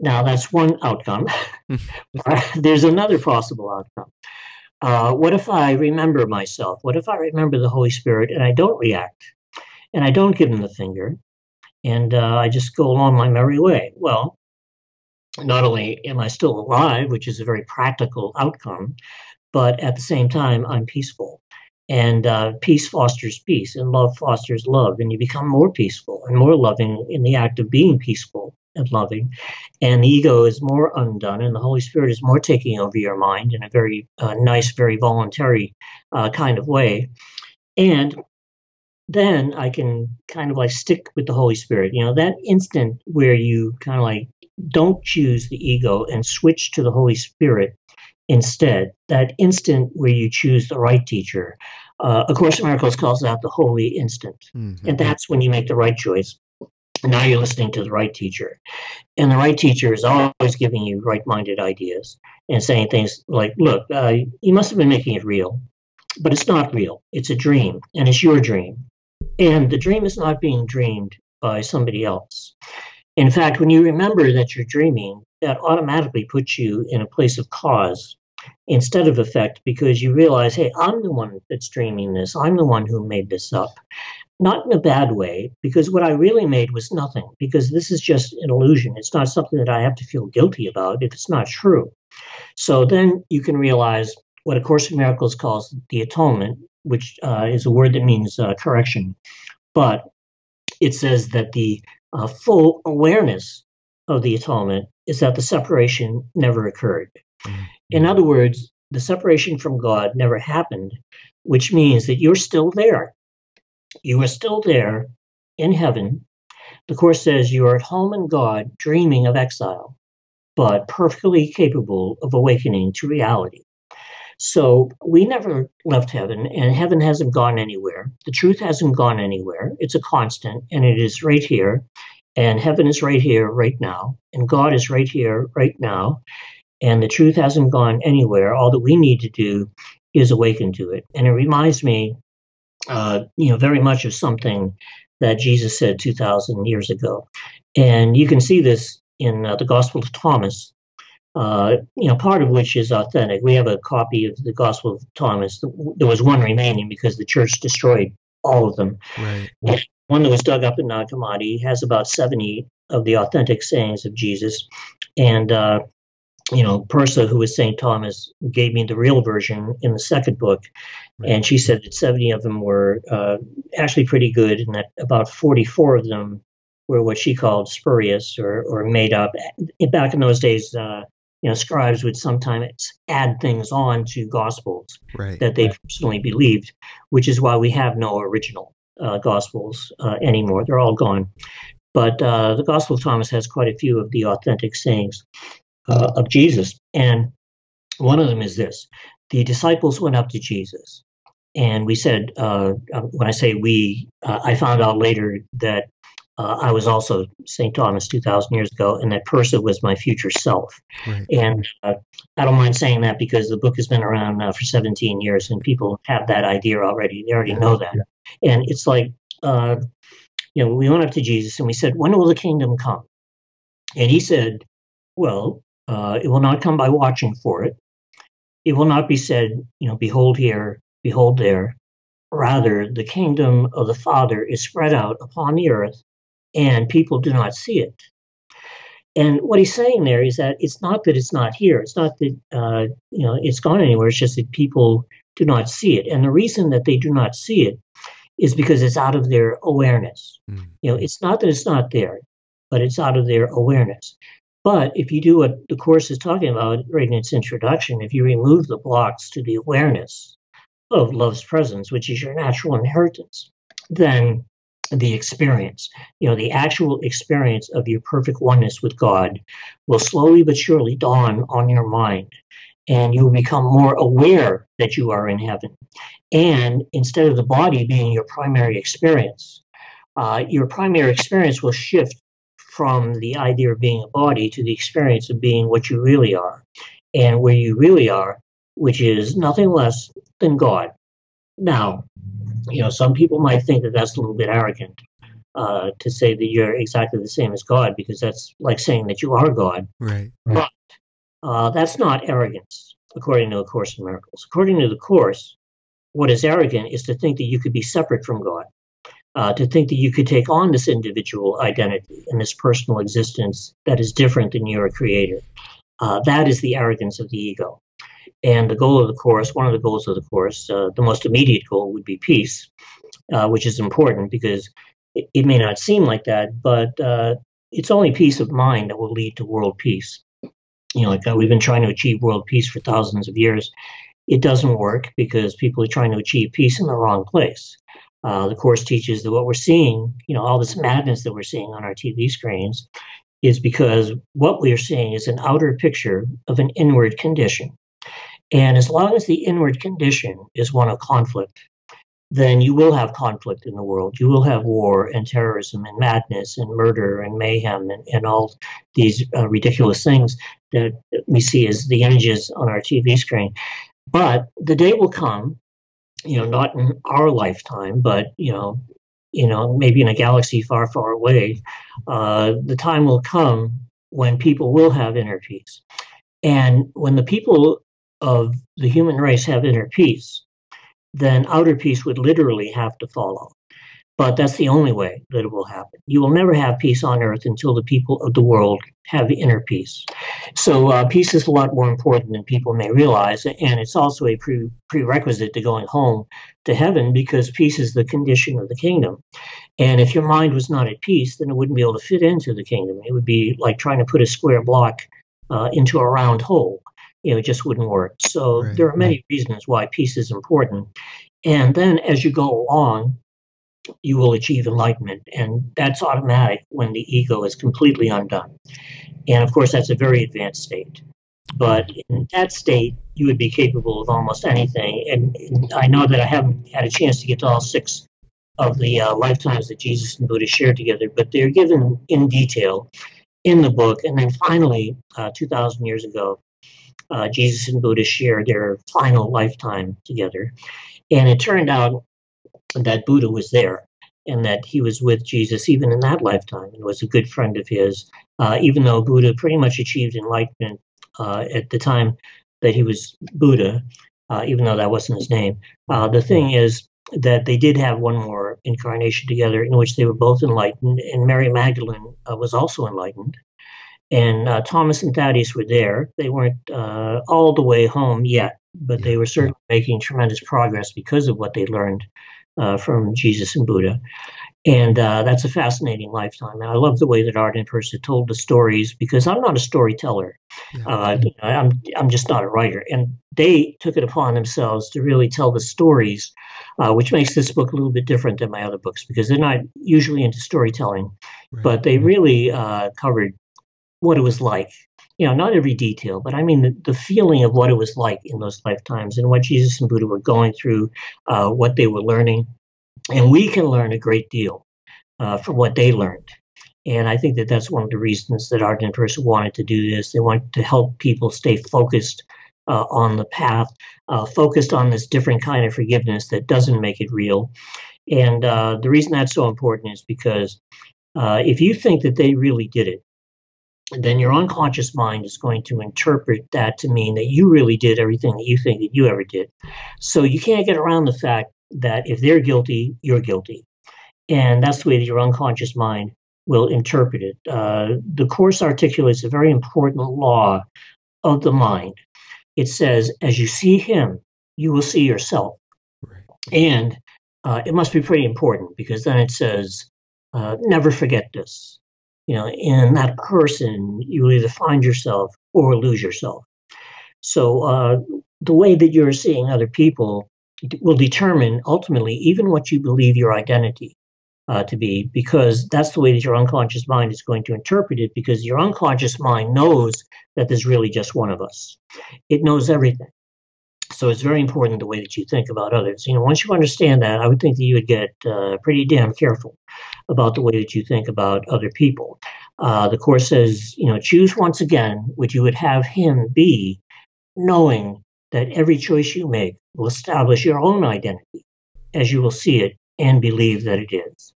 Now, that's one outcome. There's another possible outcome. Uh, what if I remember myself? What if I remember the Holy Spirit and I don't react and I don't give him the finger and uh, I just go along my merry way? Well, not only am I still alive, which is a very practical outcome, but at the same time, I'm peaceful. And uh, peace fosters peace, and love fosters love, and you become more peaceful and more loving in the act of being peaceful and loving. And the ego is more undone, and the Holy Spirit is more taking over your mind in a very uh, nice, very voluntary uh, kind of way. And then I can kind of like stick with the Holy Spirit. You know, that instant where you kind of like don't choose the ego and switch to the Holy Spirit instead, that instant where you choose the right teacher. Uh, A Course in Miracles calls that the holy instant. Mm-hmm. And that's when you make the right choice now you're listening to the right teacher. And the right teacher is always giving you right minded ideas and saying things like, look, uh, you must have been making it real, but it's not real. It's a dream, and it's your dream. And the dream is not being dreamed by somebody else. In fact, when you remember that you're dreaming, that automatically puts you in a place of cause instead of effect because you realize, hey, I'm the one that's dreaming this. I'm the one who made this up. Not in a bad way, because what I really made was nothing, because this is just an illusion. It's not something that I have to feel guilty about if it's not true. So then you can realize what A Course in Miracles calls the atonement, which uh, is a word that means uh, correction. But it says that the uh, full awareness of the atonement is that the separation never occurred. Mm-hmm. In other words, the separation from God never happened, which means that you're still there. You are still there in heaven. The Course says you are at home in God, dreaming of exile, but perfectly capable of awakening to reality. So we never left heaven, and heaven hasn't gone anywhere. The truth hasn't gone anywhere. It's a constant, and it is right here. And heaven is right here, right now. And God is right here, right now. And the truth hasn't gone anywhere. All that we need to do is awaken to it. And it reminds me, uh, you know, very much of something that Jesus said 2,000 years ago. And you can see this in uh, the Gospel of Thomas, uh, you know, part of which is authentic. We have a copy of the Gospel of Thomas. There was one remaining because the church destroyed all of them. Right. One that was dug up in Nag Hammadi has about 70 of the authentic sayings of Jesus. And, uh, you know, Pursah, who was St. Thomas, gave me the real version in the second book. Right. And she said that 70 of them were uh, actually pretty good, and that about 44 of them were what she called spurious or, or made up. Back in those days, uh, you know, scribes would sometimes add things on to gospels right. that they personally believed, which is why we have no original uh, gospels uh, anymore. They're all gone. But uh, the Gospel of Thomas has quite a few of the authentic sayings uh, of Jesus. And one of them is this the disciples went up to Jesus. And we said, uh, uh, when I say we, I found out later that uh, I was also St. Thomas 2,000 years ago, and that Pursah was my future self. Right. And uh, I don't mind saying that because the book has been around uh, for 17 years, and people have that idea already. They already know that. Yeah. And it's like, uh, you know, we went up to Jesus and we said, When will the kingdom come? And he said, Well, uh, it will not come by watching for it. It will not be said, you know, behold here, behold there. Rather, the kingdom of the Father is spread out upon the earth and people do not see it. And what he's saying there is that it's not that it's not here. It's not that uh, you know it's gone anywhere. It's just that people do not see it. And the reason that they do not see it is because it's out of their awareness. Mm. You know, it's not that it's not there, but it's out of their awareness. But if you do what the course is talking about right in its introduction, if you remove the blocks to the awareness of love's presence, which is your natural inheritance, then the experience, you know, the actual experience of your perfect oneness with God will slowly but surely dawn on your mind. And you will become more aware that you are in heaven. And instead of the body being your primary experience, uh, your primary experience will shift from the idea of being a body to the experience of being what you really are and where you really are, which is nothing less than God. Now, you know, some people might think that that's a little bit arrogant uh, to say that you're exactly the same as God, because that's like saying that you are God. Right. But uh, that's not arrogance, according to the Course in Miracles. According to the Course, what is arrogant is to think that you could be separate from God, uh, to think that you could take on this individual identity and this personal existence that is different than your creator. Uh, that is the arrogance of the ego. And the goal of the course, one of the goals of the course, uh, the most immediate goal would be peace, uh, which is important because it, it, may not seem like that, but uh, it's only peace of mind that will lead to world peace. You know, like uh, we've been trying to achieve world peace for thousands of years. It doesn't work because people are trying to achieve peace in the wrong place. Uh, the course teaches that what we're seeing, you know, all this madness that we're seeing on our TV screens, is because what we are seeing is an outer picture of an inward condition. And as long as the inward condition is one of conflict, then you will have conflict in the world. You will have war and terrorism and madness and murder and mayhem and, and all these uh, ridiculous things that we see as the images on our TV screen. But the day will come, you know, not in our lifetime, but, you know, you know, maybe in a galaxy far, far away, uh, the time will come when people will have inner peace. And when the people of the human race have inner peace, then outer peace would literally have to follow. But that's the only way that it will happen. You will never have peace on earth until the people of the world have inner peace. So, uh, peace is a lot more important than people may realize. And it's also a pre- prerequisite to going home to heaven because peace is the condition of the kingdom. And if your mind was not at peace, then it wouldn't be able to fit into the kingdom. It would be like trying to put a square block uh, into a round hole. You know, it just wouldn't work. So, right. there are many reasons why peace is important. And then as you go along, you will achieve enlightenment. And that's automatic when the ego is completely undone. And of course, that's a very advanced state. But in that state, you would be capable of almost anything. And, and I know that I haven't had a chance to get to all six of the uh, lifetimes that Jesus and Buddha shared together, but they're given in detail in the book. And then finally, uh, 2,000 years ago, uh, Jesus and Buddha shared their final lifetime together. And it turned out that Buddha was there and that he was with Jesus even in that lifetime and was a good friend of his, uh, even though Buddha pretty much achieved enlightenment uh, at the time that he was Buddha, uh, even though that wasn't his name. Uh, the thing is that they did have one more incarnation together in which they were both enlightened, and Mary Magdalene uh, was also enlightened. And uh, Thomas and Thaddeus were there. They weren't all the way home yet, but they were certainly making tremendous progress because of what they learned uh, from Jesus and Buddha. And uh, that's a fascinating lifetime. And I love the way that Arten Pursah told the stories because I'm not a storyteller. Uh, you know, I'm, I'm just not a writer. And they took it upon themselves to really tell the stories, uh, which makes this book a little bit different than my other books because they're not usually into storytelling, right. but they really uh, covered what it was like you know, not every detail, but I mean the, the feeling of what it was like in those lifetimes and what Jesus and Buddha were going through, uh, what they were learning. And we can learn a great deal uh, from what they learned. And I think that that's one of the reasons that Arten Pursah wanted to do this. They want to help people stay focused uh, on the path, uh, focused on this different kind of forgiveness that doesn't make it real. And uh, the reason that's so important is because uh, if you think that they really did it, then your unconscious mind is going to interpret that to mean that you really did everything that you think that you ever did. So you can't get around the fact that if they're guilty, you're guilty. And that's the way that your unconscious mind will interpret it. Uh, the Course articulates a very important law of the mind. It says, as you see him, you will see yourself. Right. And uh, it must be pretty important because then it says, uh, never forget this you know, in that person, you either find yourself or lose yourself. So uh, the way that you're seeing other people will determine ultimately even what you believe your identity uh, to be, because that's the way that your unconscious mind is going to interpret it, because your unconscious mind knows that there's really just one of us. It knows everything. So it's very important the way that you think about others. You know, once you understand that, I would think that you would get uh, pretty damn careful about the way that you think about other people. Uh, the course says, you know, choose once again what you would have him be, knowing that every choice you make will establish your own identity as you will see it and believe that it is.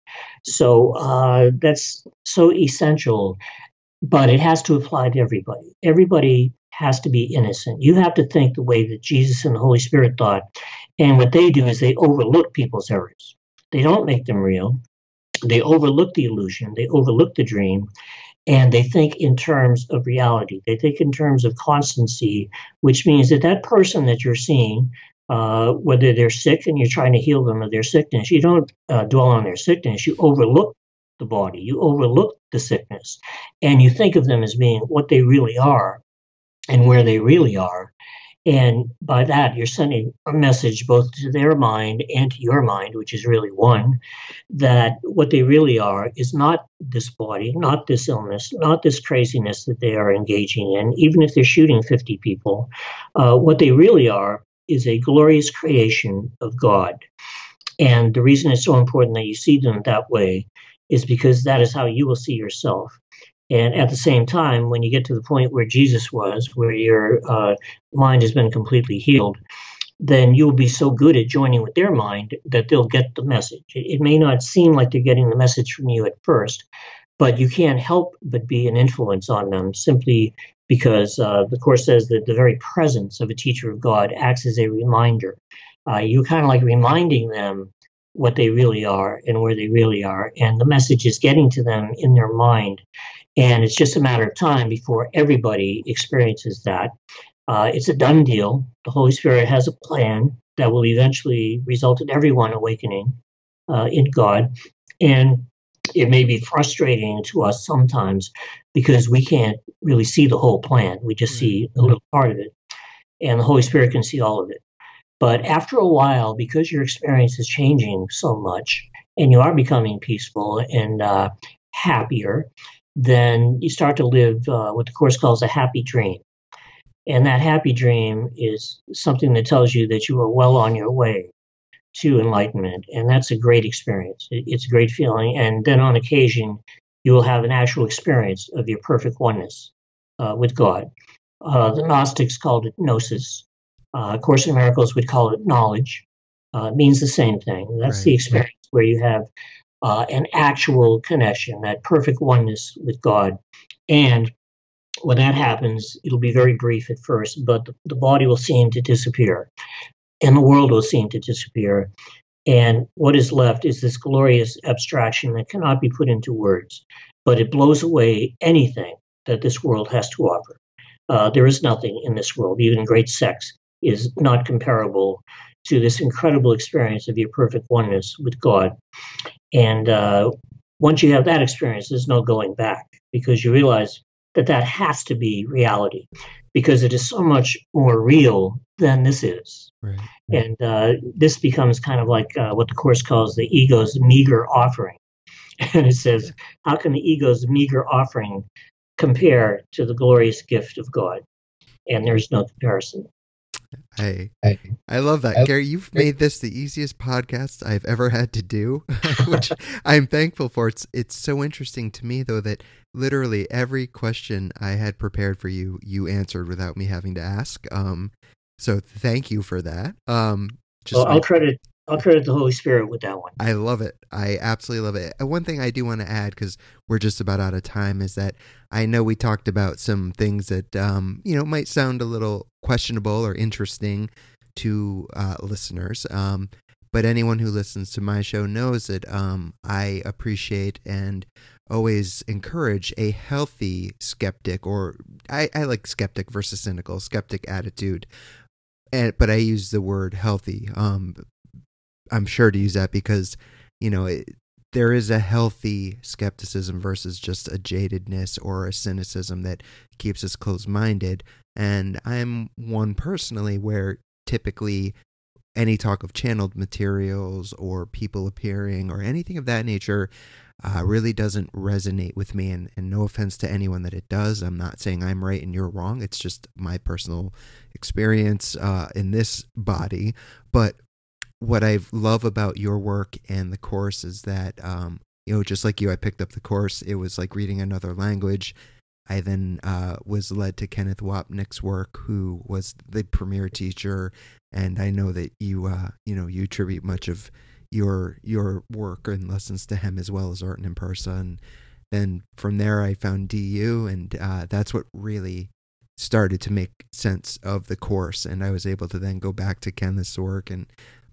So uh, that's so essential, but it has to apply to everybody. Everybody has to be innocent. You have to think the way that Jesus and the Holy Spirit thought. And what they do is they overlook people's errors. They don't make them real. They overlook the illusion. They overlook the dream. And they think in terms of reality. They think in terms of constancy, which means that that person that you're seeing, uh, whether they're sick and you're trying to heal them of their sickness, you don't uh, dwell on their sickness. You overlook the body. You overlook the sickness. And you think of them as being what they really are and where they really are. And by that, you're sending a message both to their mind and to your mind, which is really one, that what they really are is not this body, not this illness, not this craziness that they are engaging in, even if they're shooting 50 people. Uh, what they really are is a glorious creation of God. And the reason it's so important that you see them that way is because that is how you will see yourself. And at the same time, when you get to the point where Jesus was, where your uh, mind has been completely healed, then you'll be so good at joining with their mind that they'll get the message. It, may not seem like they're getting the message from you at first, but you can't help but be an influence on them simply because uh, the Course says that the very presence of a teacher of God acts as a reminder. Uh, you're kind of like reminding them what they really are and where they really are, and the message is getting to them in their mind. And it's just a matter of time before everybody experiences that. Uh, it's a done deal. The Holy Spirit has a plan that will eventually result in everyone awakening uh, in God. And it may be frustrating to us sometimes because we can't really see the whole plan. We just see a little part of it. And the Holy Spirit can see all of it. But after a while, because your experience is changing so much and you are becoming peaceful and uh, happier, then you start to live uh, what the Course calls a happy dream. And that happy dream is something that tells you that you are well on your way to enlightenment. And that's a great experience. It's a great feeling. And then on occasion, you will have an actual experience of your perfect oneness uh, with God. Uh, the Gnostics called it gnosis. Uh, Course in Miracles would call it knowledge. Uh, it means the same thing. That's right. the experience where you have uh, an actual connection, that perfect oneness with God. And when that happens, it'll be very brief at first, but the, the body will seem to disappear and the world will seem to disappear. And what is left is this glorious abstraction that cannot be put into words, but it blows away anything that this world has to offer. Uh, there is nothing in this world, even great sex, is not comparable to this incredible experience of your perfect oneness with God. And uh, once you have that experience, there's no going back because you realize that that has to be reality because it is so much more real than this is. Right. And uh, this becomes kind of like uh, what the Course calls the ego's meager offering. And it says, how can the ego's meager offering compare to the glorious gift of God? And there's no comparison. I I love that, Gary. You've made this the easiest podcast I've ever had to do, which I'm thankful for. It's it's so interesting to me though that literally every question I had prepared for you, you answered without me having to ask. Um, so thank you for that. Um, just well, I'll credit I'll credit the Holy Spirit with that one. I love it. I absolutely love it. One thing I do want to add, because we're just about out of time, is that I know we talked about some things that um, you know might sound a little questionable or interesting to uh, listeners. Um, but anyone who listens to my show knows that um, I appreciate and always encourage a healthy skeptic, or I, I like skeptic versus cynical, skeptic attitude. And, but I use the word healthy um, I'm sure to use that because you know it, there is a healthy skepticism versus just a jadedness or a cynicism that keeps us closed-minded. And I'm one personally where typically any talk of channeled materials or people appearing or anything of that nature uh, really doesn't resonate with me. And, and no offense to anyone that it does. I'm not saying I'm right and you're wrong. It's just my personal experience uh, in this body. But what I love about your work and the course is that, um, you know, just like you, I picked up the course. It was like reading another language. I then uh, was led to Kenneth Wapnick's work, who was the premier teacher, and I know that you, uh, you know, you attribute much of your your work and lessons to him as well as Arten and Pursah. And then from there, I found DU, and uh, that's what really started to make sense of the course. And I was able to then go back to Kenneth's work and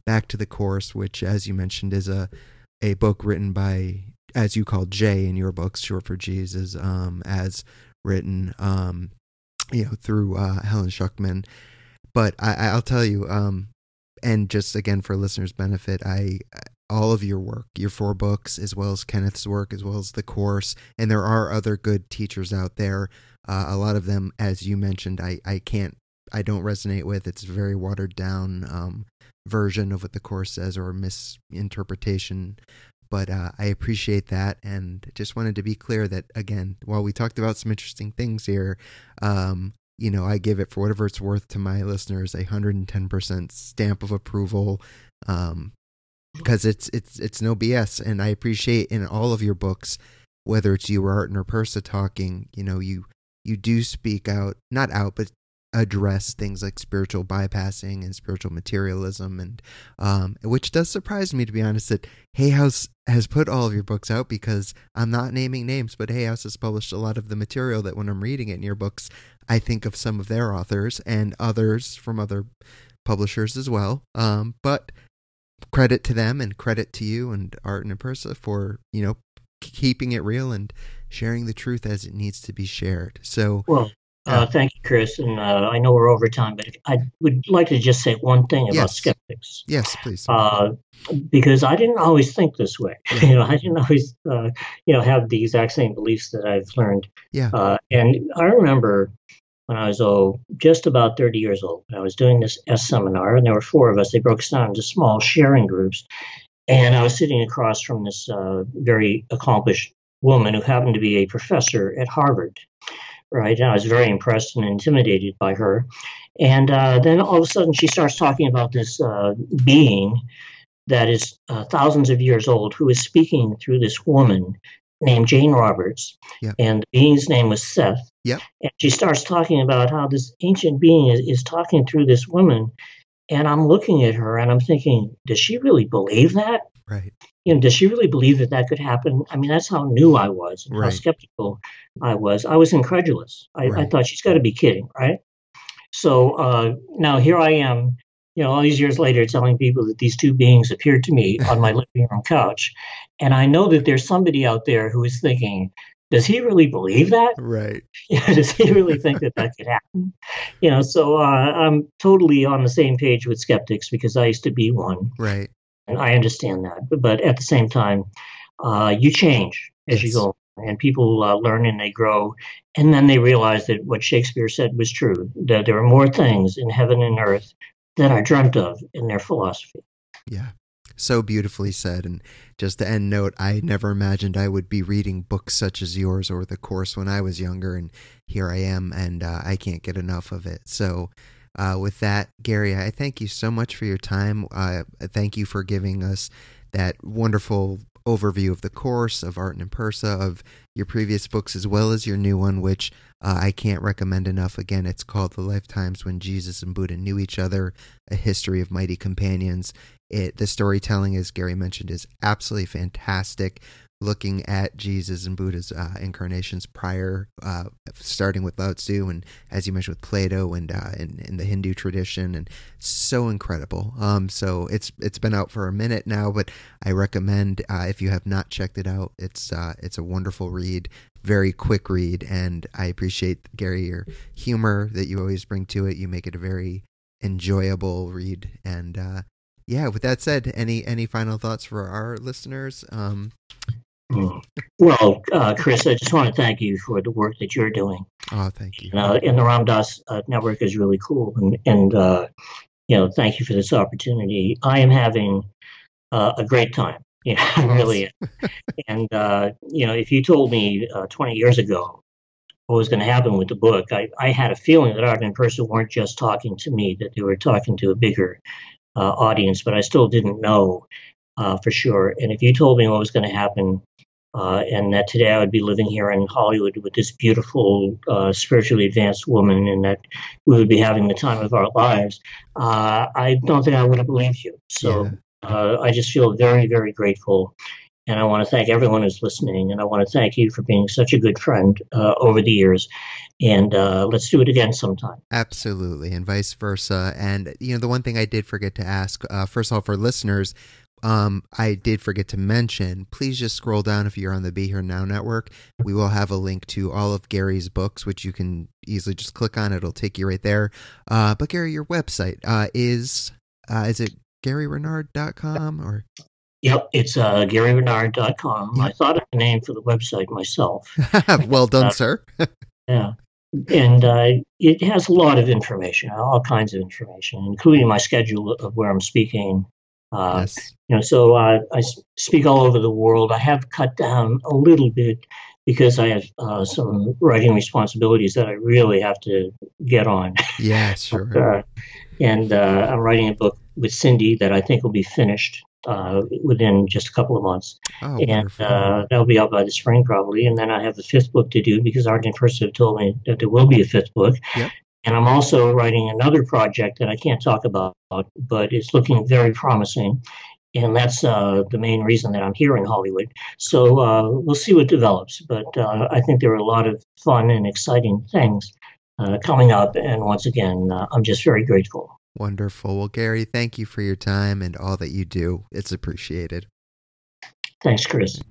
Back to the Course, which, as you mentioned, is a a book written by, as you call Jay in your books, short for Jesus, um, as written, um, you know, through uh, Helen Schucman. But I, will tell you, um, and just again for listeners' benefit, I all of your work, your four books, as well as Kenneth's work, as well as the course, and there are other good teachers out there. Uh, a lot of them, as you mentioned, I I can't, I don't resonate with. It's a very watered down. Um, version of what the course says or misinterpretation. But uh, I appreciate that and just wanted to be clear that, again, while we talked about some interesting things here, um, you know, I give it for whatever it's worth to my listeners a 110% stamp of approval. Um, because it's it's it's no BS, and I appreciate in all of your books, whether it's you or Arten and Pursah talking, you know, you you do speak out, not out, but address things like spiritual bypassing and spiritual materialism, and um, which does surprise me to be honest. That Hay House has put all of your books out because I'm not naming names, but Hay House has published a lot of the material that when I'm reading it in your books, I think of some of their authors and others from other publishers as well. Um, but credit to them and credit to you and Arten and Pursah for you know keeping it real and sharing the truth as it needs to be shared. So, well, uh, thank you, Chris. And uh, I know we're over time, but I would like to just say one thing about yes. skeptics. Yes, please. Uh, because I didn't always think this way. Yeah. you know, I didn't always, uh, you know, have the exact same beliefs that I've learned. Yeah. Uh, and I remember when I was oh, just about 30 years old, I was doing this EST seminar, and there were four of us. They broke us down into small sharing groups. And I was sitting across from this uh, very accomplished woman who happened to be a professor at Harvard right? And I was very impressed and intimidated by her. And uh, then all of a sudden, she starts talking about this uh, being that is uh, thousands of years old who is speaking through this woman named Jane Roberts. Yep. And the being's name was Seth. Yep. And she starts talking about how this ancient being is, is talking through this woman. And I'm looking at her and I'm thinking, does she really believe that? Right you know, does she really believe that that could happen? I mean, that's how new I was and right. how skeptical I was. I was incredulous. I, right. I thought she's got to be kidding, right? So uh, now here I am, you know, all these years later, telling people that these two beings appeared to me on my living room couch, and I know that there's somebody out there who is thinking, does he really believe that? Right. Does he really think that that could happen? You know, so uh, I'm totally on the same page with skeptics because I used to be one. Right. And I understand that, but, but at the same time, uh, you change as yes. you go, and people uh, learn and they grow, and then they realize that what Shakespeare said was true: that there are more things in heaven and earth than are dreamt of in their philosophy. Yeah, so beautifully said. And just to end note, I never imagined I would be reading books such as yours or the course when I was younger, and here I am, and uh, I can't get enough of it. So uh, with that, Gary, I thank you so much for your time. Uh, thank you for giving us that wonderful overview of the course of Arten and Pursah, of your previous books, as well as your new one, which uh, I can't recommend enough. Again, it's called The Lifetimes When Jesus and Buddha Knew Each Other A History of Mighty Companions. It, the storytelling, as Gary mentioned, is absolutely fantastic looking at Jesus and Buddha's uh, incarnations prior, uh, starting with Lao Tzu and, as you mentioned, with Plato and uh, the Hindu tradition, and so incredible. Um, so it's it's been out for a minute now, but I recommend uh, if you have not checked it out, it's uh, it's a wonderful read, very quick read, and I appreciate Gary your humor that you always bring to it. You make it a very enjoyable read, and uh, yeah. With that said, any any final thoughts for our listeners? Um, Mm. Well, uh, Chris, I just want to thank you for the work that you're doing. Oh, thank you. Uh, and the Ram Dass uh, network is really cool, and and uh, you know, thank you for this opportunity. I am having uh, a great time. Yeah, I really. and uh, you know, if you told me 20 years ago what was going to happen with the book, I, I had a feeling that Arten and Pursah weren't just talking to me; that they were talking to a bigger audience. But I still didn't know for sure. And if you told me what was going to happen uh, and that today I would be living here in Hollywood with this beautiful, uh, spiritually advanced woman, and that we would be having the time of our lives, uh, I don't think I would have believed you. So yeah. Uh, I just feel very, very grateful. And I want to thank everyone who's listening, and I want to thank you for being such a good friend uh, over the years. And uh, let's do it again sometime. Absolutely, and vice versa. And you know, the one thing I did forget to ask, first of all, for listeners, um, I did forget to mention, please just scroll down if you're on the Be Here Now network. We will have a link to all of Gary's books, which you can easily just click on. It'll take you right there. Uh, but Gary, your website uh, is uh, is it GaryRenard.com or? Yep, it's uh, GaryRenard.com. Yep. I thought of the name for the website myself. well done, uh, sir. yeah and uh, it has a lot of information, all kinds of information, including my schedule of where I'm speaking, uh, yes. You know, so uh, I speak all over the world. I have cut down a little bit because I have uh, some writing responsibilities that I really have to get on. Yeah, sure. but, uh, and uh, I'm writing a book with Cindy that I think will be finished uh, within just a couple of months. Oh, and that'll be out by the spring probably. And then I have the fifth book to do because and Pursah have told me that there will be a fifth book. Yep. And I'm also writing another project that I can't talk about, but it's looking very promising. And that's uh, the main reason that I'm here in Hollywood. So uh, we'll see what develops. But uh, I think there are a lot of fun and exciting things uh, coming up. And once again, uh, I'm just very grateful. Wonderful. Well, Gary, thank you for your time and all that you do. It's appreciated. Thanks, Chris.